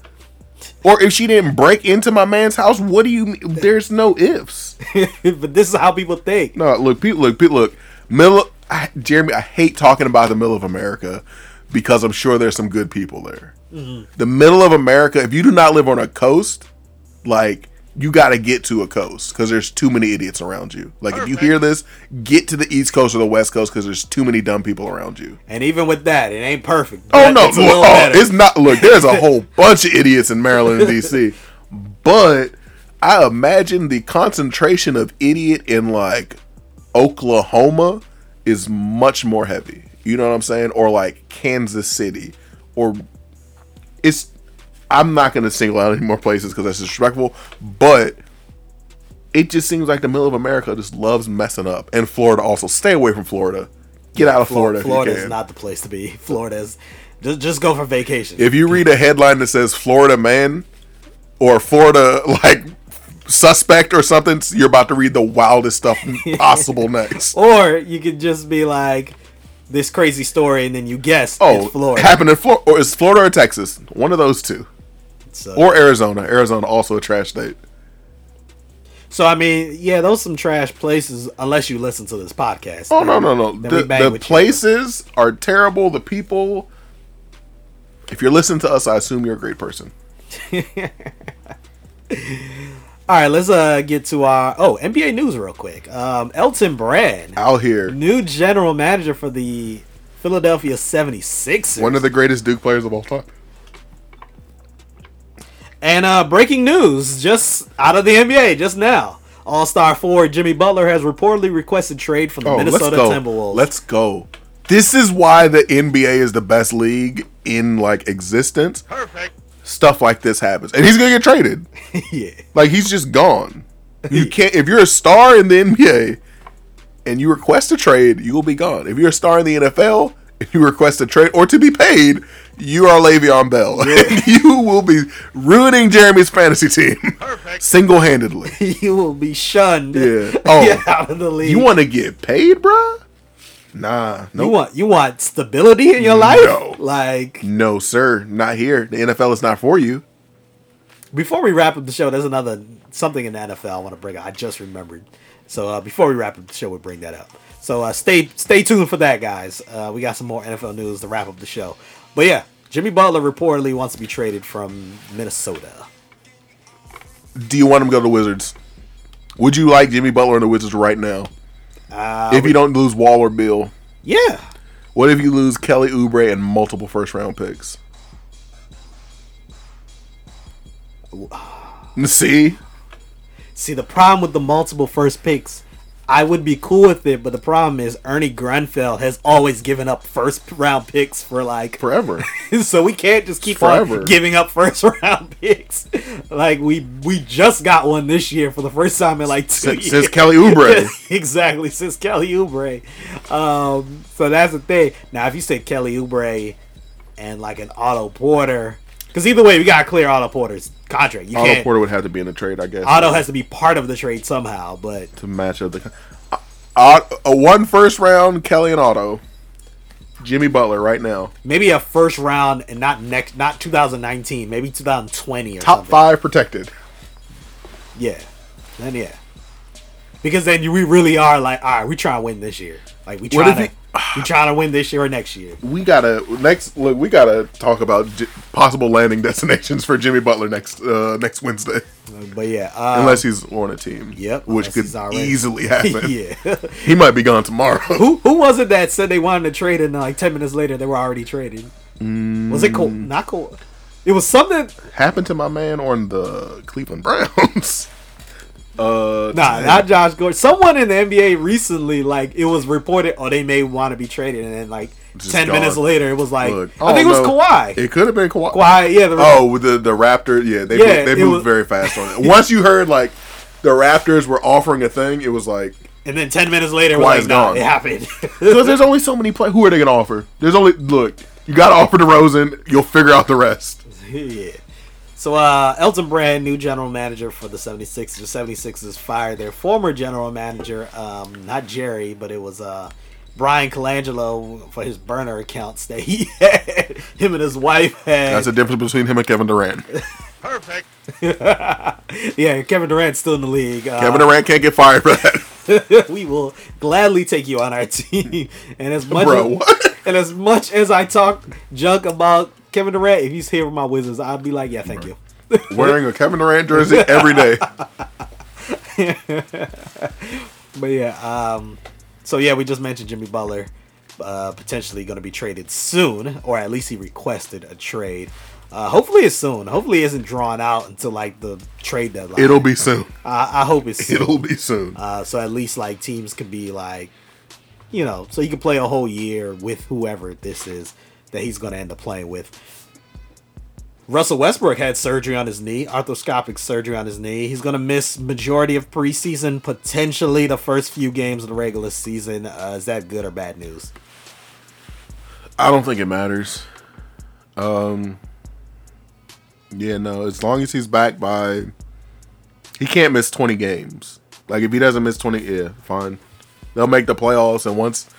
or if she didn't break into my man's house, what do you? mean? There's no ifs. (laughs) but this is how people think." No, look, people, look, people, look. Middle, I, Jeremy, I hate talking about the middle of America because I'm sure there's some good people there. Mm-hmm. The middle of America, if you do not live on a coast, like you got to get to a coast because there's too many idiots around you. Like if you hear this, get to the East Coast or the West Coast because there's too many dumb people around you. And even with that, it ain't perfect. Oh no, it's a oh, it's not. Look, there's a whole (laughs) bunch of idiots in Maryland and DC, but I imagine the concentration of idiot in like Oklahoma is much more heavy. You know what I'm saying? Or like Kansas City, or it's. I'm not going to single out any more places because that's disrespectful, but it just seems like the middle of America just loves messing up, and Florida also. Stay away from Florida. Get out of Florida. Florida is not the place to be. Florida is just just go for vacation. if you read a headline that says Florida man or Florida (laughs) like suspect or something, you're about to read the wildest stuff (laughs) possible next. or you could just be like this crazy story, and then you guess Oh, it's Florida. happened in Florida, or is Florida or Texas? One of those two, So, or Arizona. Arizona also a trash state. so I mean, yeah, those some trash places unless you listen to this podcast. Oh no no no! The, the places are terrible. The people. If you're listening to us, I assume you're a great person. (laughs) All right, let's uh get to our oh NBA news real quick. Um, Elton Brand, Out here, new general manager for the Philadelphia 76ers. one of the greatest Duke players of all time. And uh, breaking news just out of the NBA just now. All star forward Jimmy Butler has reportedly requested trade from the Oh, Minnesota let's go. Timberwolves. Let's go. This is why the NBA is the best league in like existence. Perfect. Stuff like this happens, and he's gonna get traded. (laughs) yeah. Like he's just gone. You (laughs) can't if you're a star in the NBA and you request a trade, you will be gone. If you're a star in the NFL and (laughs) you request a trade or to be paid, you are Le'Veon Bell. And (laughs) you will be ruining Jeremy's fantasy team (laughs) single handedly. you will be shunned. Yeah. Oh. out of the league. You want to get paid, bruh? Nah. you Nope. want you want stability in your life? No. Like No, sir, not here. The NFL is not for you. before we wrap up the show, there's another something in the NFL I want to bring up. I just remembered. So uh, before we wrap up the show, we'll bring that up. So uh, stay stay tuned for that, guys. Uh, we got some more NFL news to wrap up the show. But yeah, Jimmy Butler reportedly wants to be traded from Minnesota. Do you want him to go to the Wizards? Would you like Jimmy Butler in the Wizards right now? Uh, if you don't lose Wall or Beal, yeah, what if you lose Kelly Oubre and multiple first round picks? See, see the problem with the multiple first picks. I would be cool with it, but the problem is Ernie Grunfeld has always given up first round picks for like Forever. (laughs) so we can't just keep Forever. on giving up first (laughs) round picks. Like we we just got one this year for the first time in like two Since- years. since Kelly Oubre. (laughs) exactly, since Kelly Oubre. Um, so that's the thing. Now, if you say Kelly Oubre and like an Otto Porter, because either way, we got to clear Otto Porter's contract. You Otto. Porter would have to be in the trade, I guess. Otto has to be part of the trade somehow, but to match up the. Uh, uh, a one first round Kelly and Otto. Jimmy Butler right now. maybe a first round and not next, not 2019, maybe 2020 or Top something. five protected. Yeah. Then yeah. Because then you, we really are like, all right, we trying to win this year. Like we What trying if (sighs) we trying to win this year or next year. We gotta next look. We gotta talk about j- possible landing (laughs) destinations for Jimmy Butler next uh, next Wednesday, But yeah, um, unless he's on a team. Yep, which could easily (laughs) happen. yeah. he might be gone tomorrow. (laughs) who who was it that said they wanted to trade and like ten minutes later they were already trading? Was it Cole? Not Cole. It was something. happened to my man on the Cleveland Browns. Uh, Nah, not Josh Gordon. Someone in the NBA recently, like it was reported, oh, they may want to be traded, and then like ten gone. minutes later, it was like Look, I think it was know. Kawhi. It could have been Kawhi. Kawhi, yeah. The, Oh, with the the Raptor, yeah, they Yeah, moved, they moved was- very fast on it. (laughs) Once you heard like the Raptors were offering a thing, it was like and then ten minutes later, Kawhi's like, nah, gone. it happened. (laughs) because there's only so many play. Who are they gonna offer? There's only look. You got to offer DeRozan. You'll figure out the rest. (laughs) yeah. So uh, Elton Brand, new general manager for the 76ers. The 76ers fired their former general manager, um, not Jerry, but it was uh, Bryan Colangelo for his burner accounts that he (laughs) had. Him and his wife had. That's the difference between him and Kevin Durant. Perfect. (laughs) yeah, Kevin Durant's still in the league. Uh, Kevin Durant can't get fired for that. (laughs) we will gladly take you on our team. And as much Bro, as, what? and as much as I talk junk about Kevin Durant, if he's here with my Wizards, I'd be like, yeah, thank you. (laughs) Wearing a Kevin Durant jersey (laughs) every day. (laughs) But yeah, um, so yeah, we just mentioned Jimmy Butler uh, potentially going to be traded soon, or at least he requested a trade. Uh, hopefully it's soon. Hopefully it isn't drawn out until like the trade deadline. It'll be soon. I, I hope it's soon. It'll be soon. Uh, so at least like teams can be like, you know, so you can play a whole year with whoever this is that he's going to end up playing with. Russell Westbrook had surgery on his knee, arthroscopic surgery on his knee. He's going to miss majority of preseason, potentially the first few games of the regular season. Uh, is that good or bad news? I don't think it matters. Um. Yeah, no. As long as he's back by, he can't miss twenty games. Like if he doesn't miss twenty, yeah, fine. They'll make the playoffs, and once,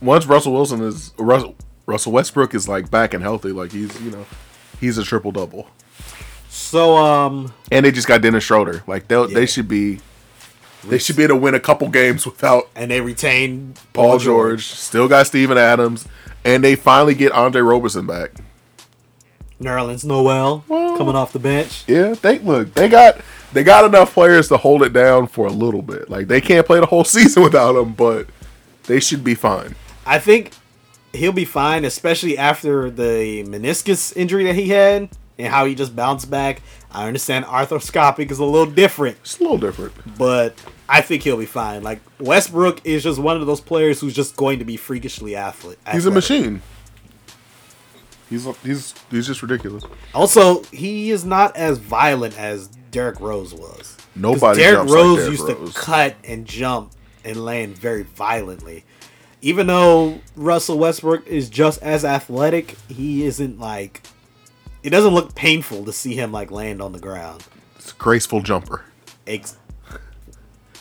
once Russell Wilson is Russell Russell Westbrook is like back and healthy, like he's you know, he's a triple double. So, um, And they just got Dennis Schroeder. Like they Yeah. they should be, they should be able to win a couple games without and they retain Paul George. Still got Steven Adams, and they finally get Andre Roberson back. Nerlens Noel coming off the bench. Yeah, they look. They got they got enough players to hold it down for a little bit. Like they can't play the whole (laughs) season without him, but they should be fine. I think he'll be fine, especially after the meniscus injury that he had and how he just bounced back. I understand arthroscopic is a little different, It's a little different. but I think he'll be fine. Like Westbrook is just one of those players who's just going to be freakishly athlete. He's a machine. He's he's he's just ridiculous. Also, he is not as violent as Derrick Rose was. Nobody Derrick jumps like Rose Derrick used Rose. to cut and jump and land very violently. Even though Russell Westbrook is just as athletic, he isn't like. It doesn't look painful to see him like land on the ground. It's a graceful jumper. Ex-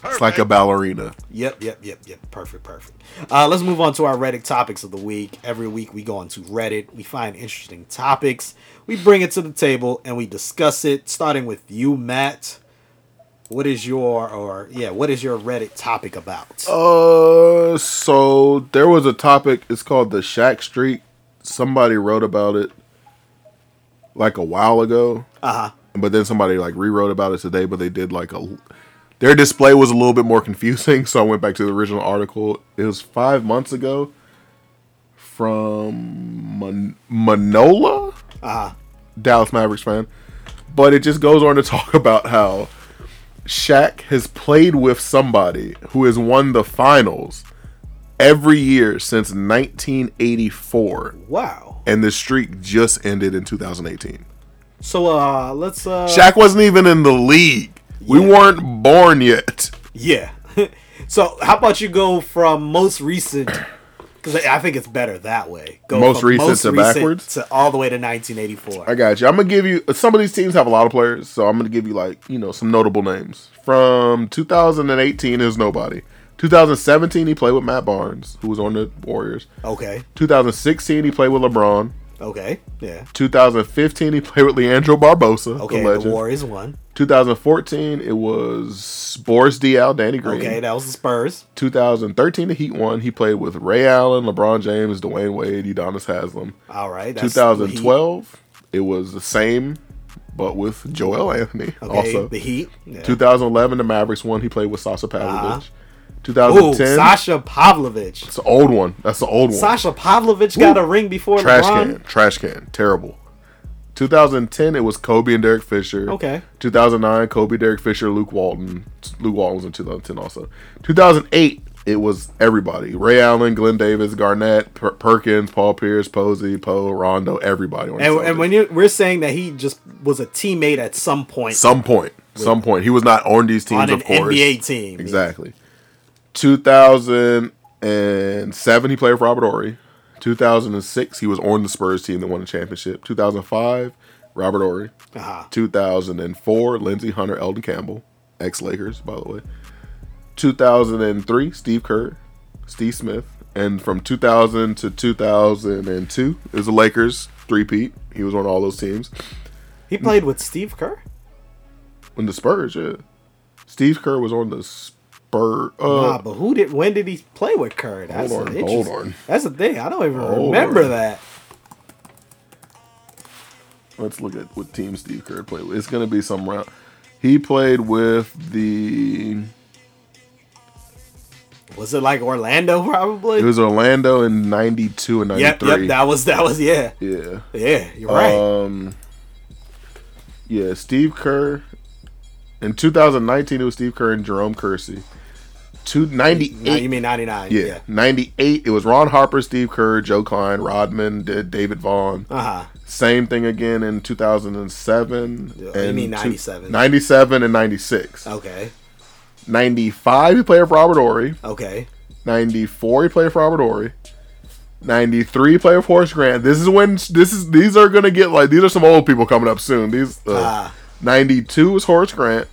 It's like a ballerina. Yep, yep, yep, yep. Perfect, perfect. Uh, let's move on to our Reddit topics of the week. Every week we go onto Reddit, we find interesting topics, we bring it to the table, and we discuss it. Starting with you, Matt. What is your or yeah? What is your Reddit topic about? Uh, so there was a topic. It's called the Shaq Streak. Somebody wrote about it like a while ago. Uh huh. but then somebody like rewrote about it today but they did like a their display was a little bit more confusing (laughs) so i went back to the original article it was five months ago from Man- manola Uh huh. dallas mavericks fan but it just goes on to (laughs) talk about how Shaq has played with somebody who has won the finals every year since 1984, Wow. and the streak just ended in 2018. So uh let's uh Shaq wasn't even in the league. We weren't born yet. Yeah. (laughs) so how about you go from most recent because I think it's better that way. Go Most recent to backwards? to all the way to 1984. I got you. I'm gonna give you uh, some of these teams have a lot of players, so I'm gonna give you like you know some notable names from 2018 is nobody. 2017 he played with Matt Barnes, who was on the Warriors. Okay. 2016 he played with LeBron. Okay. Yeah. 2015 he played with Leandro Barbosa, Okay. the The. Warriors won. 2014 it was Boris Diaw, Danny Green. Okay, that was the Spurs. 2013 the Heat won. He played with Ray Allen, LeBron James, Dwyane Wade, Udonis Haslem. All right. that's 2012 it was the same, but with Joel Anthony Okay. also. the Heat. Yeah. 2011 the Mavericks won. He played with Sasha Pavlovic. Uh-huh. Ooh, 2010 Sasha Pavlovic. it's an old one. That's the old one. Sasha Pavlovic got a ring before trash LeBron. can, trash can, terrible. 2010 it was Kobe and Derek Fisher. Okay. 2009 Kobe, Derek Fisher, Luke Walton. Luke Walton was in 2010 also. 2008 it was everybody: Ray Allen, Glen Davis, Garnett, per- Perkins, Paul Pierce, Posey, Powe, Rondo, everybody. On And, and when you we're saying that he just was a teammate at some point some point, some point, he was not on these teams, on an of course. NBA team. Exactly. 2007, he played with Robert Horry. 2006, he was on the Spurs team that won the championship. 2005, Robert Horry. Uh-huh. 2004, Lindsey Hunter, Elden Campbell, ex Lakers, by the way. 2003, Steve Kerr, Steve Smith. And from 2000 to 2002, it was the Lakers three-peat. He was on all those teams. He played with Steve Kerr. On the Spurs, yeah. Steve Kerr was on the Spurs. Uh, Nah, but who did? When did he play with Kerr? That's Hold on, the hold on. That's the thing. I don't even Hold remember on. that. Let's look at what team Steve Kerr played with. It's going to be some round. He played with the. Was it like Orlando? Probably. It was Orlando in '92 and yep, '93. yep. That was that was yeah, yeah. yeah. You're right. Um. Yeah, Steve Kerr. In 2019, it was Steve Kerr and Jerome Kersey. Two ninety no, you mean ninety nine? Yeah, Yeah. 98. It was Ron Harper, Steve Kerr, Joe Kleine, Rodman, David Vaughn. Uh huh. Same thing again in 2007. You mean 97. 97 and 96. Okay. 95, he played with Robert Horry. Okay. 94, he played with Robert Horry. 93, he played with Horace Grant. This is when this is these are gonna get like these are some old people coming up soon. These uh, Ah. 92 is Horace Grant.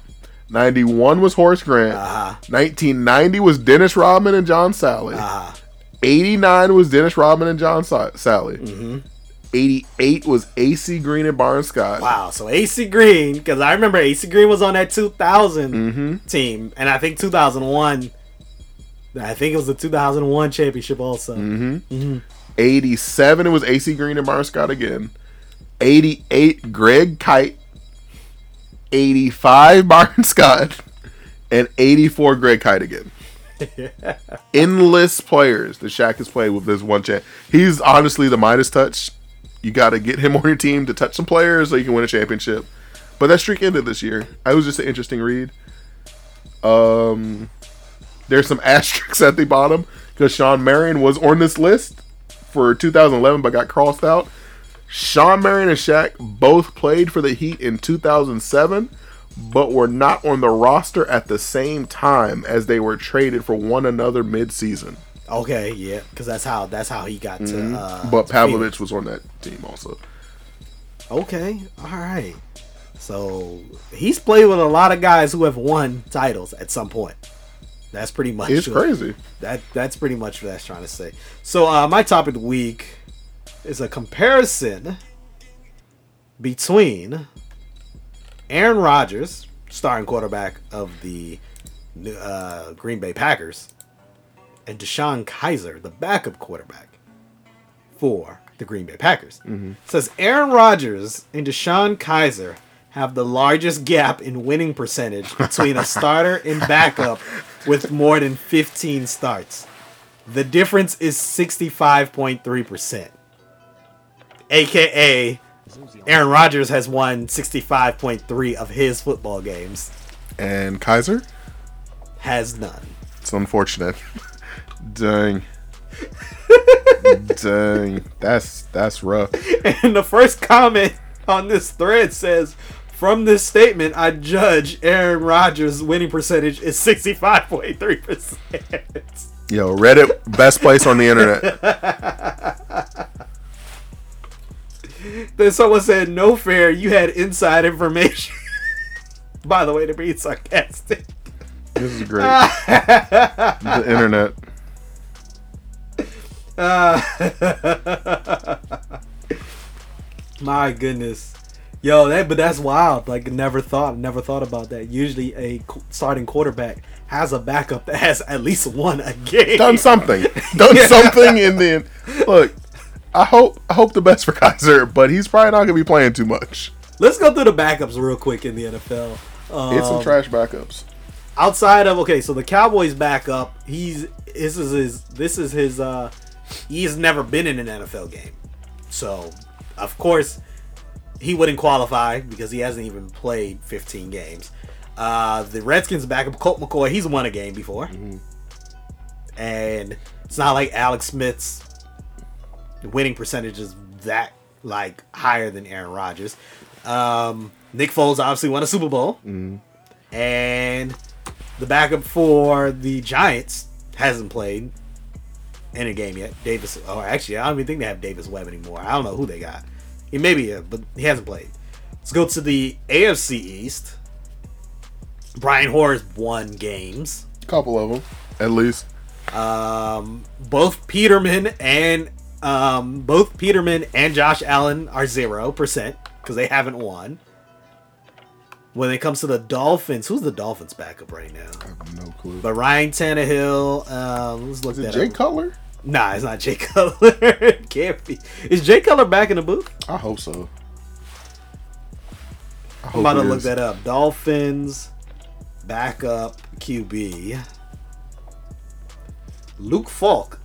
91 was Horace Grant. Uh-huh. 1990 was Dennis Rodman and John Salley. Uh-huh. 89 was Dennis Rodman and John Sa- Salley. Mm-hmm. 88 was AC Green and Byron Scott. Wow. So AC Green, because I remember AC Green was on that 2000 Mm-hmm. team, and I think 2001. I think it was the 2001 championship also. Mm-hmm. 87 it was AC Green and Byron Scott again. 88 Greg Kite. 85 (laughs) Byron Scott. And 84 Greg Kite again. (laughs) Endless players the Shaq has played with this one champ. He's honestly the Midas touch. You got to get him (laughs) on your team to touch some players so you can win a championship. But that streak ended this year. It was just an interesting read. Um, there's some asterisks at the bottom because Shawn Marion was on this list for 2011 but got crossed out. Shawn Marion and Shaq both played for the Heat in 2007 but were not on the roster at the same time as they were traded for one another mid-season. Okay, yeah, because that's how that's how he got to. Uh, But to Pavlovic was on that team also. Okay, all right. So he's played with a lot of guys who have won titles at some point. That's pretty much It's what- crazy. That that's pretty much what that's trying to say. So uh, my topic of the week is a comparison between Aaron Rodgers, starting quarterback of the uh, Green Bay Packers, and DeShone Kizer, the backup quarterback for the Green Bay Packers. Says Aaron Rodgers and DeShone Kizer have the largest gap in winning percentage between a starter and backup with more than 15 starts. The difference is 65.3%. AKA Aaron Rodgers has won 65.3 of his football games. And Kizer? has none. It's unfortunate. (laughs) Dang. (laughs) Dang. That's that's rough. And the first comment on this thread says, "From this statement, I judge Aaron Rodgers' winning percentage is sixty-five point three percent." Yo, Reddit, best place on the internet. (laughs) (laughs) Then someone said, "No fair, you had inside information." (laughs) By the way, they're being sarcastic. This is great. (laughs) the internet. My goodness. Yo, that but that's wild. Like never thought, never thought about that. Usually a starting quarterback has a backup that has at least one a game. Done something. Done something and then look, I hope I hope the best for Kizer, but he's probably not gonna be playing too much. Let's go through the backups real quick in the NFL. Um, It's some trash backups. outside of okay, so the Cowboys backup, he's this is his this is his uh he's never been in an NFL game. So, of course, he wouldn't qualify because he hasn't even played 15 games. Uh the Redskins backup Colt McCoy, he's won a game before. And it's not like Alex Smith's winning percentage is that like higher than Aaron Rodgers. Um Nick Foles obviously won a Super Bowl. And the backup for the Giants hasn't played in a game yet. Davis, or actually, I don't even think they have Davis Webb anymore. I don't know who they got. He maybe, uh, but he hasn't played. Let's go to the AFC East. Brian Hoyer's won games. A couple of them, at least. Um, both Peterman and um, both Peterman and Josh Allen are zero percent because they haven't won. When it comes to the Dolphins, who's the Dolphins backup right now? I have no clue. But Ryan Tannehill, um, let's look Is it Jay up. Cutler? Nah, it's not Jay (laughs) Cutler. It Can't be. Is Jay Cutler back in the booth? I hope so. I I'm hope about to look is. that up. Dolphins backup QB. Luke Falk.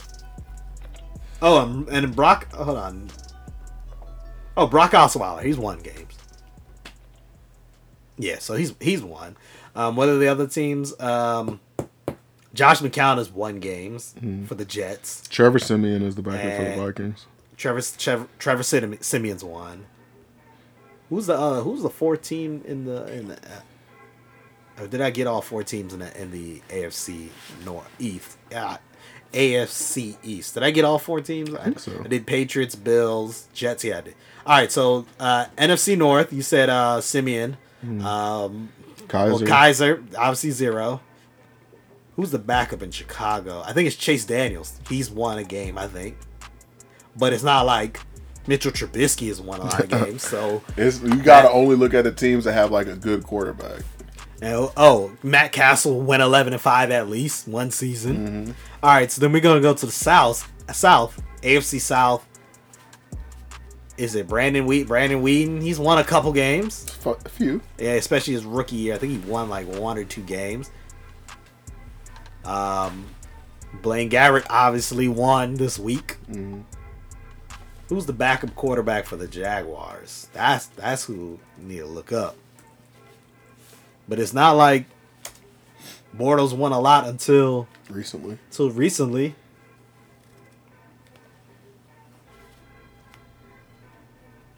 Oh, and Brock. Hold on. Oh, Brock Osweiler. He's won games. Yeah, so he's he's won. Um, what are the other teams? Um, Josh McCown has won games for the Jets. Trevor Siemian is the backup for the Vikings. Trevor Trevor, Trevor Sim- Siemian's won. Who's the uh, who's the four team in the in the? Uh, did I get all four teams in the in the AFC North East? Yeah, AFC East. Did I get all four teams? I think so. I did Patriots, Bills, Jets. Yeah, I did. All right, so uh, NFC North. You said uh, Siemian. Um, Kizer. well, Kizer, obviously zero. Who's the backup in Chicago? I think it's Chase Daniels. He's won a game, I think. But it's not like Mitchell Trubisky has won a lot of (laughs) games. So, It's, you gotta only look at the teams that have like a good quarterback. and, oh, Matt Cassel went 11 and 5 at least one season. All right, so then we're going to go to the South. South, AFC South. Is it Brandon Wheat? Brandon Weeden, he's won a couple games. A few. Yeah, especially his rookie year. I think he won like one or two games. Um, Blaine Gabbert obviously won this week. Who's the backup quarterback for the Jaguars? That's that's who you need to look up. But it's not like Bortles won a lot until Recently. until recently.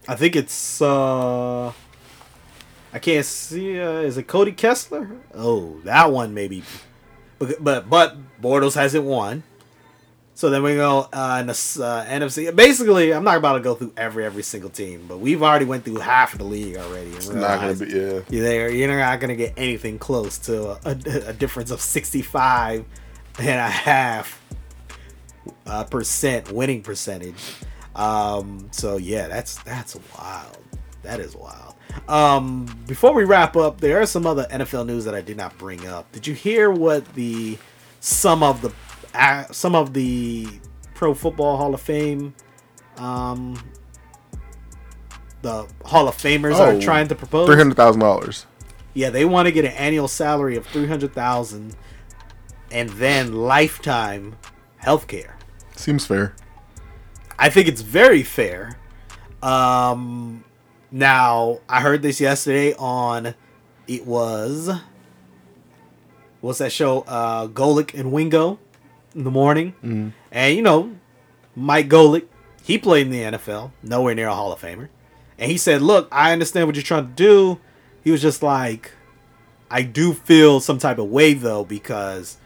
I think it's uh I can't see uh, is it Cody Kessler? Oh, that one maybe. But but, but Bortles hasn't won. So then we go uh, in the uh, NFC. Basically, I'm not about to go through every every single team, but we've already went through half of the league already. It's not gonna be. Yeah. You're there. You're not gonna get anything close to a, a, a difference of 65 and a half uh, percent winning percentage. Um, so yeah, that's that's wild. That is wild. Um, before we wrap up, there are some other NFL news that I did not bring up. Did you hear what the some of the uh, some of the Pro Football Hall of Fame um the Hall of Famers Oh, are trying to propose? Three hundred thousand dollars. Yeah, they want to get an annual salary of three hundred thousand, and then lifetime health care. Seems fair. I think it's very fair. Um, now I heard this yesterday on it was what's that show? Uh, Golic and Wingo in the morning, mm-hmm. and you know, Mike Golic, he played in the NFL, nowhere near a Hall of Famer, and he said, "Look, I understand what you're trying to do." He was just like, "I do feel some type of way though because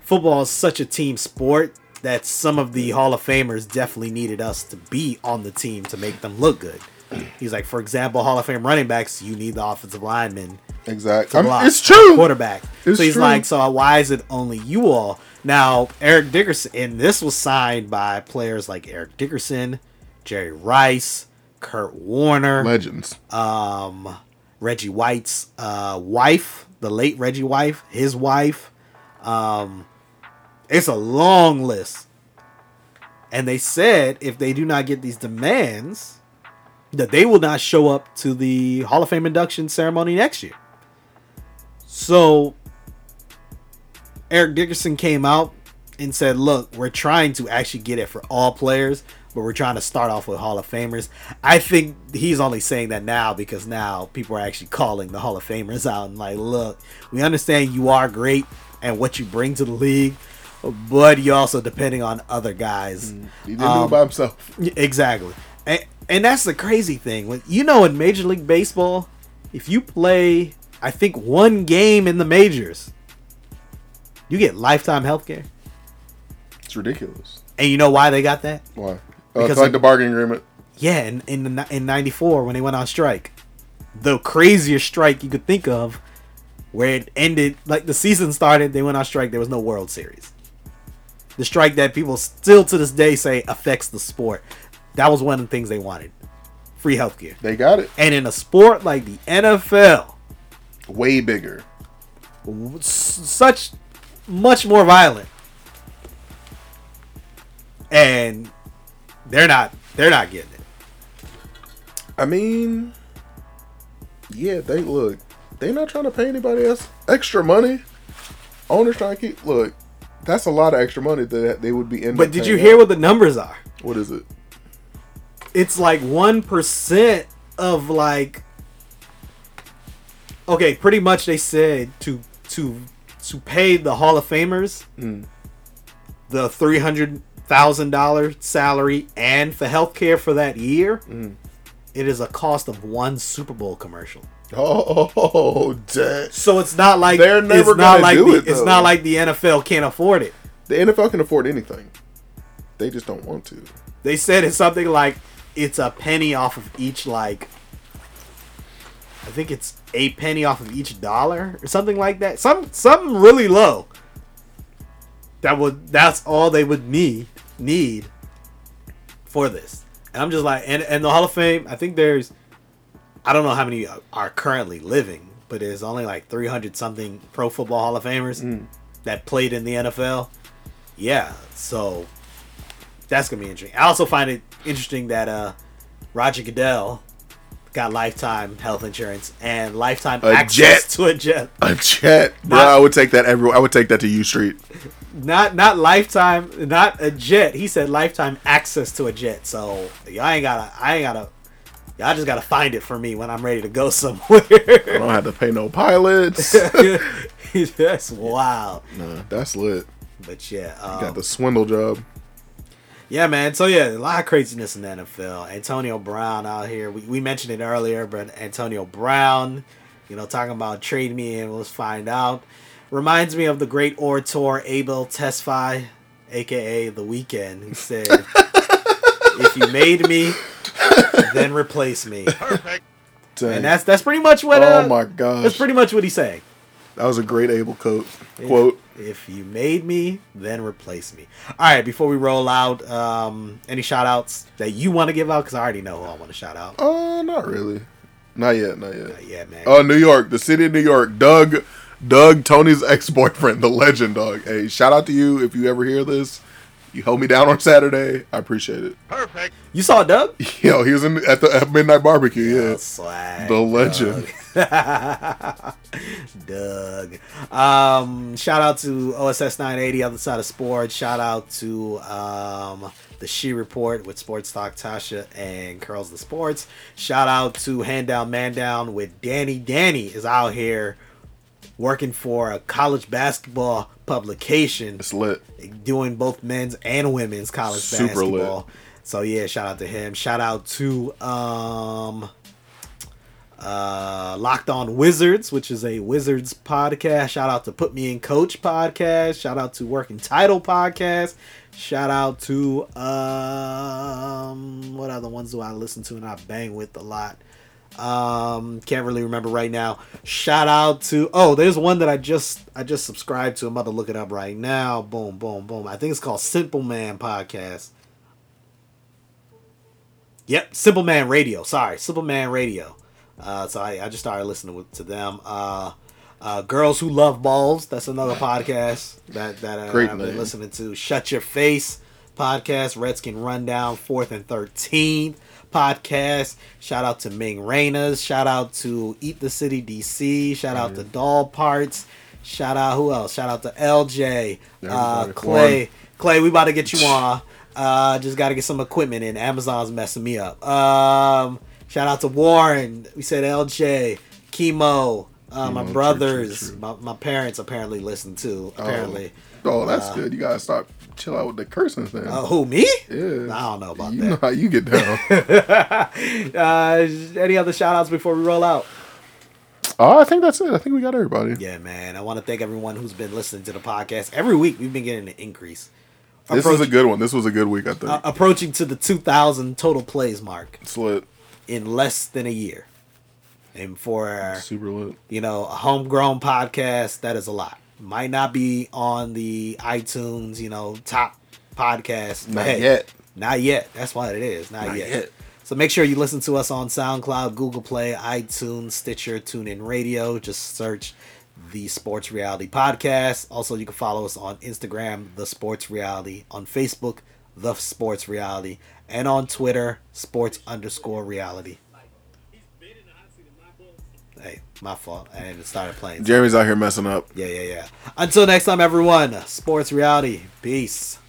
football is such a team sport." That some of the Hall of Famers definitely needed us to be on the team to make them look good. (clears throat) He's like, for example, Hall of Fame running backs, you need the offensive linemen Exactly. I mean, it's true. quarterback. It's so he's true. like, so why is it only you all? Now Eric Dickerson, and this was signed by players like Eric Dickerson, Jerry Rice, Kurt Warner, Legends. um, Reggie White's uh, wife, the late Reggie wife, his wife. Um, it's a long list. And they said if they do not get these demands, that they will not show up to the Hall of Fame induction ceremony next year. So Eric Dickerson came out and said, "Look, we're trying to actually get it for all players, but we're trying to start off with Hall of Famers." I think he's only saying that now because now people are actually calling the Hall of Famers out and like, "Look, we understand you are great and what you bring to the league, but you also depending on other guys." Mm, he didn't do it by um, himself. Exactly. And, and that's the crazy thing. When you know in Major League Baseball, if you play I think one game in the majors, you get lifetime health care. It's ridiculous. And you know why they got that? Why? Uh, Because like of- the bargaining agreement. Yeah, in in, the, in 94 when they went on strike. The craziest strike you could think of where it ended like the season started, they went on strike, there was no World Series. The strike that people still to this day say affects the sport. That was one of the things they wanted. Free healthcare. They got it. And in a sport like the NFL, Way bigger. such much more violent, and they're not they're not getting it. I mean, yeah, they look, they're not trying to pay anybody else extra money. Owners trying to keep. Look, that's a lot of extra money that they would be in. But did you hear what the numbers are? What is it? It's like one percent of like. Okay, pretty much they said to to to pay the Hall of Famers the three hundred thousand dollar salary and for healthcare for that year. It is a cost of one Super Bowl commercial. Oh, dang. So it's not like They're never it's gonna like do the, it, it's not like the NFL can't afford it. The NFL can afford anything. They just don't want to. They said it's something like it's a penny off of each like I think it's a penny off of each dollar or something like that. Some something really low. That would that's all they would need need for this. And I'm just like and and the Hall of Fame, I think there's I don't know how many are currently living, but there's only like 300 something pro football Hall of Famers that played in the NFL. Yeah, so that's gonna be interesting. I also find it interesting that uh Roger Goodell got lifetime health insurance and lifetime A access jet. to a jet. A jet, bro. I would take that every. I would take that to U Street. Not not lifetime, not a jet. He said lifetime access to a jet. So y'all ain't gotta. I ain't gotta. Y'all just gotta find it for me when I'm ready to go (laughs) somewhere. I don't have to pay no pilots. (laughs) that's wild. nah, that's lit. But yeah, um, Got the swindle job. Yeah, man. So yeah, a lot of craziness in the NFL. Antonio Brown out here. We, we mentioned it earlier, but Antonio Brown, you know, talking about trade me and let's find out. Reminds me of the great orator Abel Tesfaye, aka The Weeknd, who said, (laughs) "If you made me, then replace me." Dang. And that's that's pretty much what. oh uh, my gosh. That's pretty much what he's saying. That was a great Abel quote. Quote. If you made me, then replace me. All right, before we roll out, um, any shout outs that you want to give out? Because I already know who I want to shout out. Uh, not really. Not yet. Not yet. Yeah, man. Oh, New York, the city of New York. Doug, Doug, Tony's ex-boyfriend, the legend, dog. Hey, shout out to you if you ever hear this. You held me down on Saturday. I appreciate it. Perfect. You saw Doug? (laughs) Yo, he was in at the at midnight barbecue. Yeah, Swag. the legend. (laughs) Doug. Um, shout out to OSS 980, other side of sports. Shout out to um, the She Report with Sports Talk Tasha and Curls the Sports. Shout out to Hand Down Man Down with Danny. Danny is out here working for a college basketball publication, It's lit. doing both men's and women's college Super lit. basketball. So yeah, shout out to him. Shout out to um uh Locked On Wizards, which is a Wizards podcast. Shout out to Put Me in Coach podcast. Shout out to Working Title podcast. Shout out to um what other ones do I listen to and I bang with a lot? Um can't really remember right now. Shout out to oh, there's one that I just I just subscribed to. I'm about to look it up right now. Boom, boom, boom. I think it's called Simple Man Podcast. Yep, Simple Man Radio. Sorry, Simple Man Radio. Uh, so I, I just started listening to them. Uh, uh, Girls Who Love Balls. That's another podcast that that uh, I've been listening to. Shut Your Face podcast. Redskin Rundown. Fourth and Thirteenth podcast. Shout out to Ming Rainers. Shout out to Eat the City DC. Shout out to Doll Parts. Shout out who else? Shout out to LJ. Uh. Clay. Clay, we about to get you on. Uh, just got to get some equipment in. Amazon's messing me up. Um, shout out to Warren. We said LJ, Chemo, uh, my brothers, true, true, true. My, my parents apparently listen too. Apparently. Oh, that's good. You gotta stop, chill out with the cursing thing. Uh, who me? yeah, I don't know about you know how you get down. (laughs) uh, any other shout outs before we roll out? oh, I think that's it. I think we got everybody. Yeah, man. I want to thank everyone who's been listening to the podcast. Every week we've been getting an increase. This is a good one. This was a good week. I think. uh, approaching to the 2,000 total plays mark it's lit. in less than a year. And for Super lit. you know, a homegrown podcast, that is a lot. Might not be on the iTunes, you know, top podcast. Not hey, yet. Not yet. That's what it is. Not, Not yet. yet. So make sure you listen to us on SoundCloud, Google Play, iTunes, Stitcher, TuneIn Radio. Just search the Sports Reality Podcast. Also, you can follow us on Instagram, The Sports Reality, on Facebook, The Sports Reality, and on Twitter, Sports underscore Reality. My fault. I hadn't started playing. Jeremy's out here messing up. Yeah, yeah, yeah. Until next time, everyone. Sports Reality. Peace.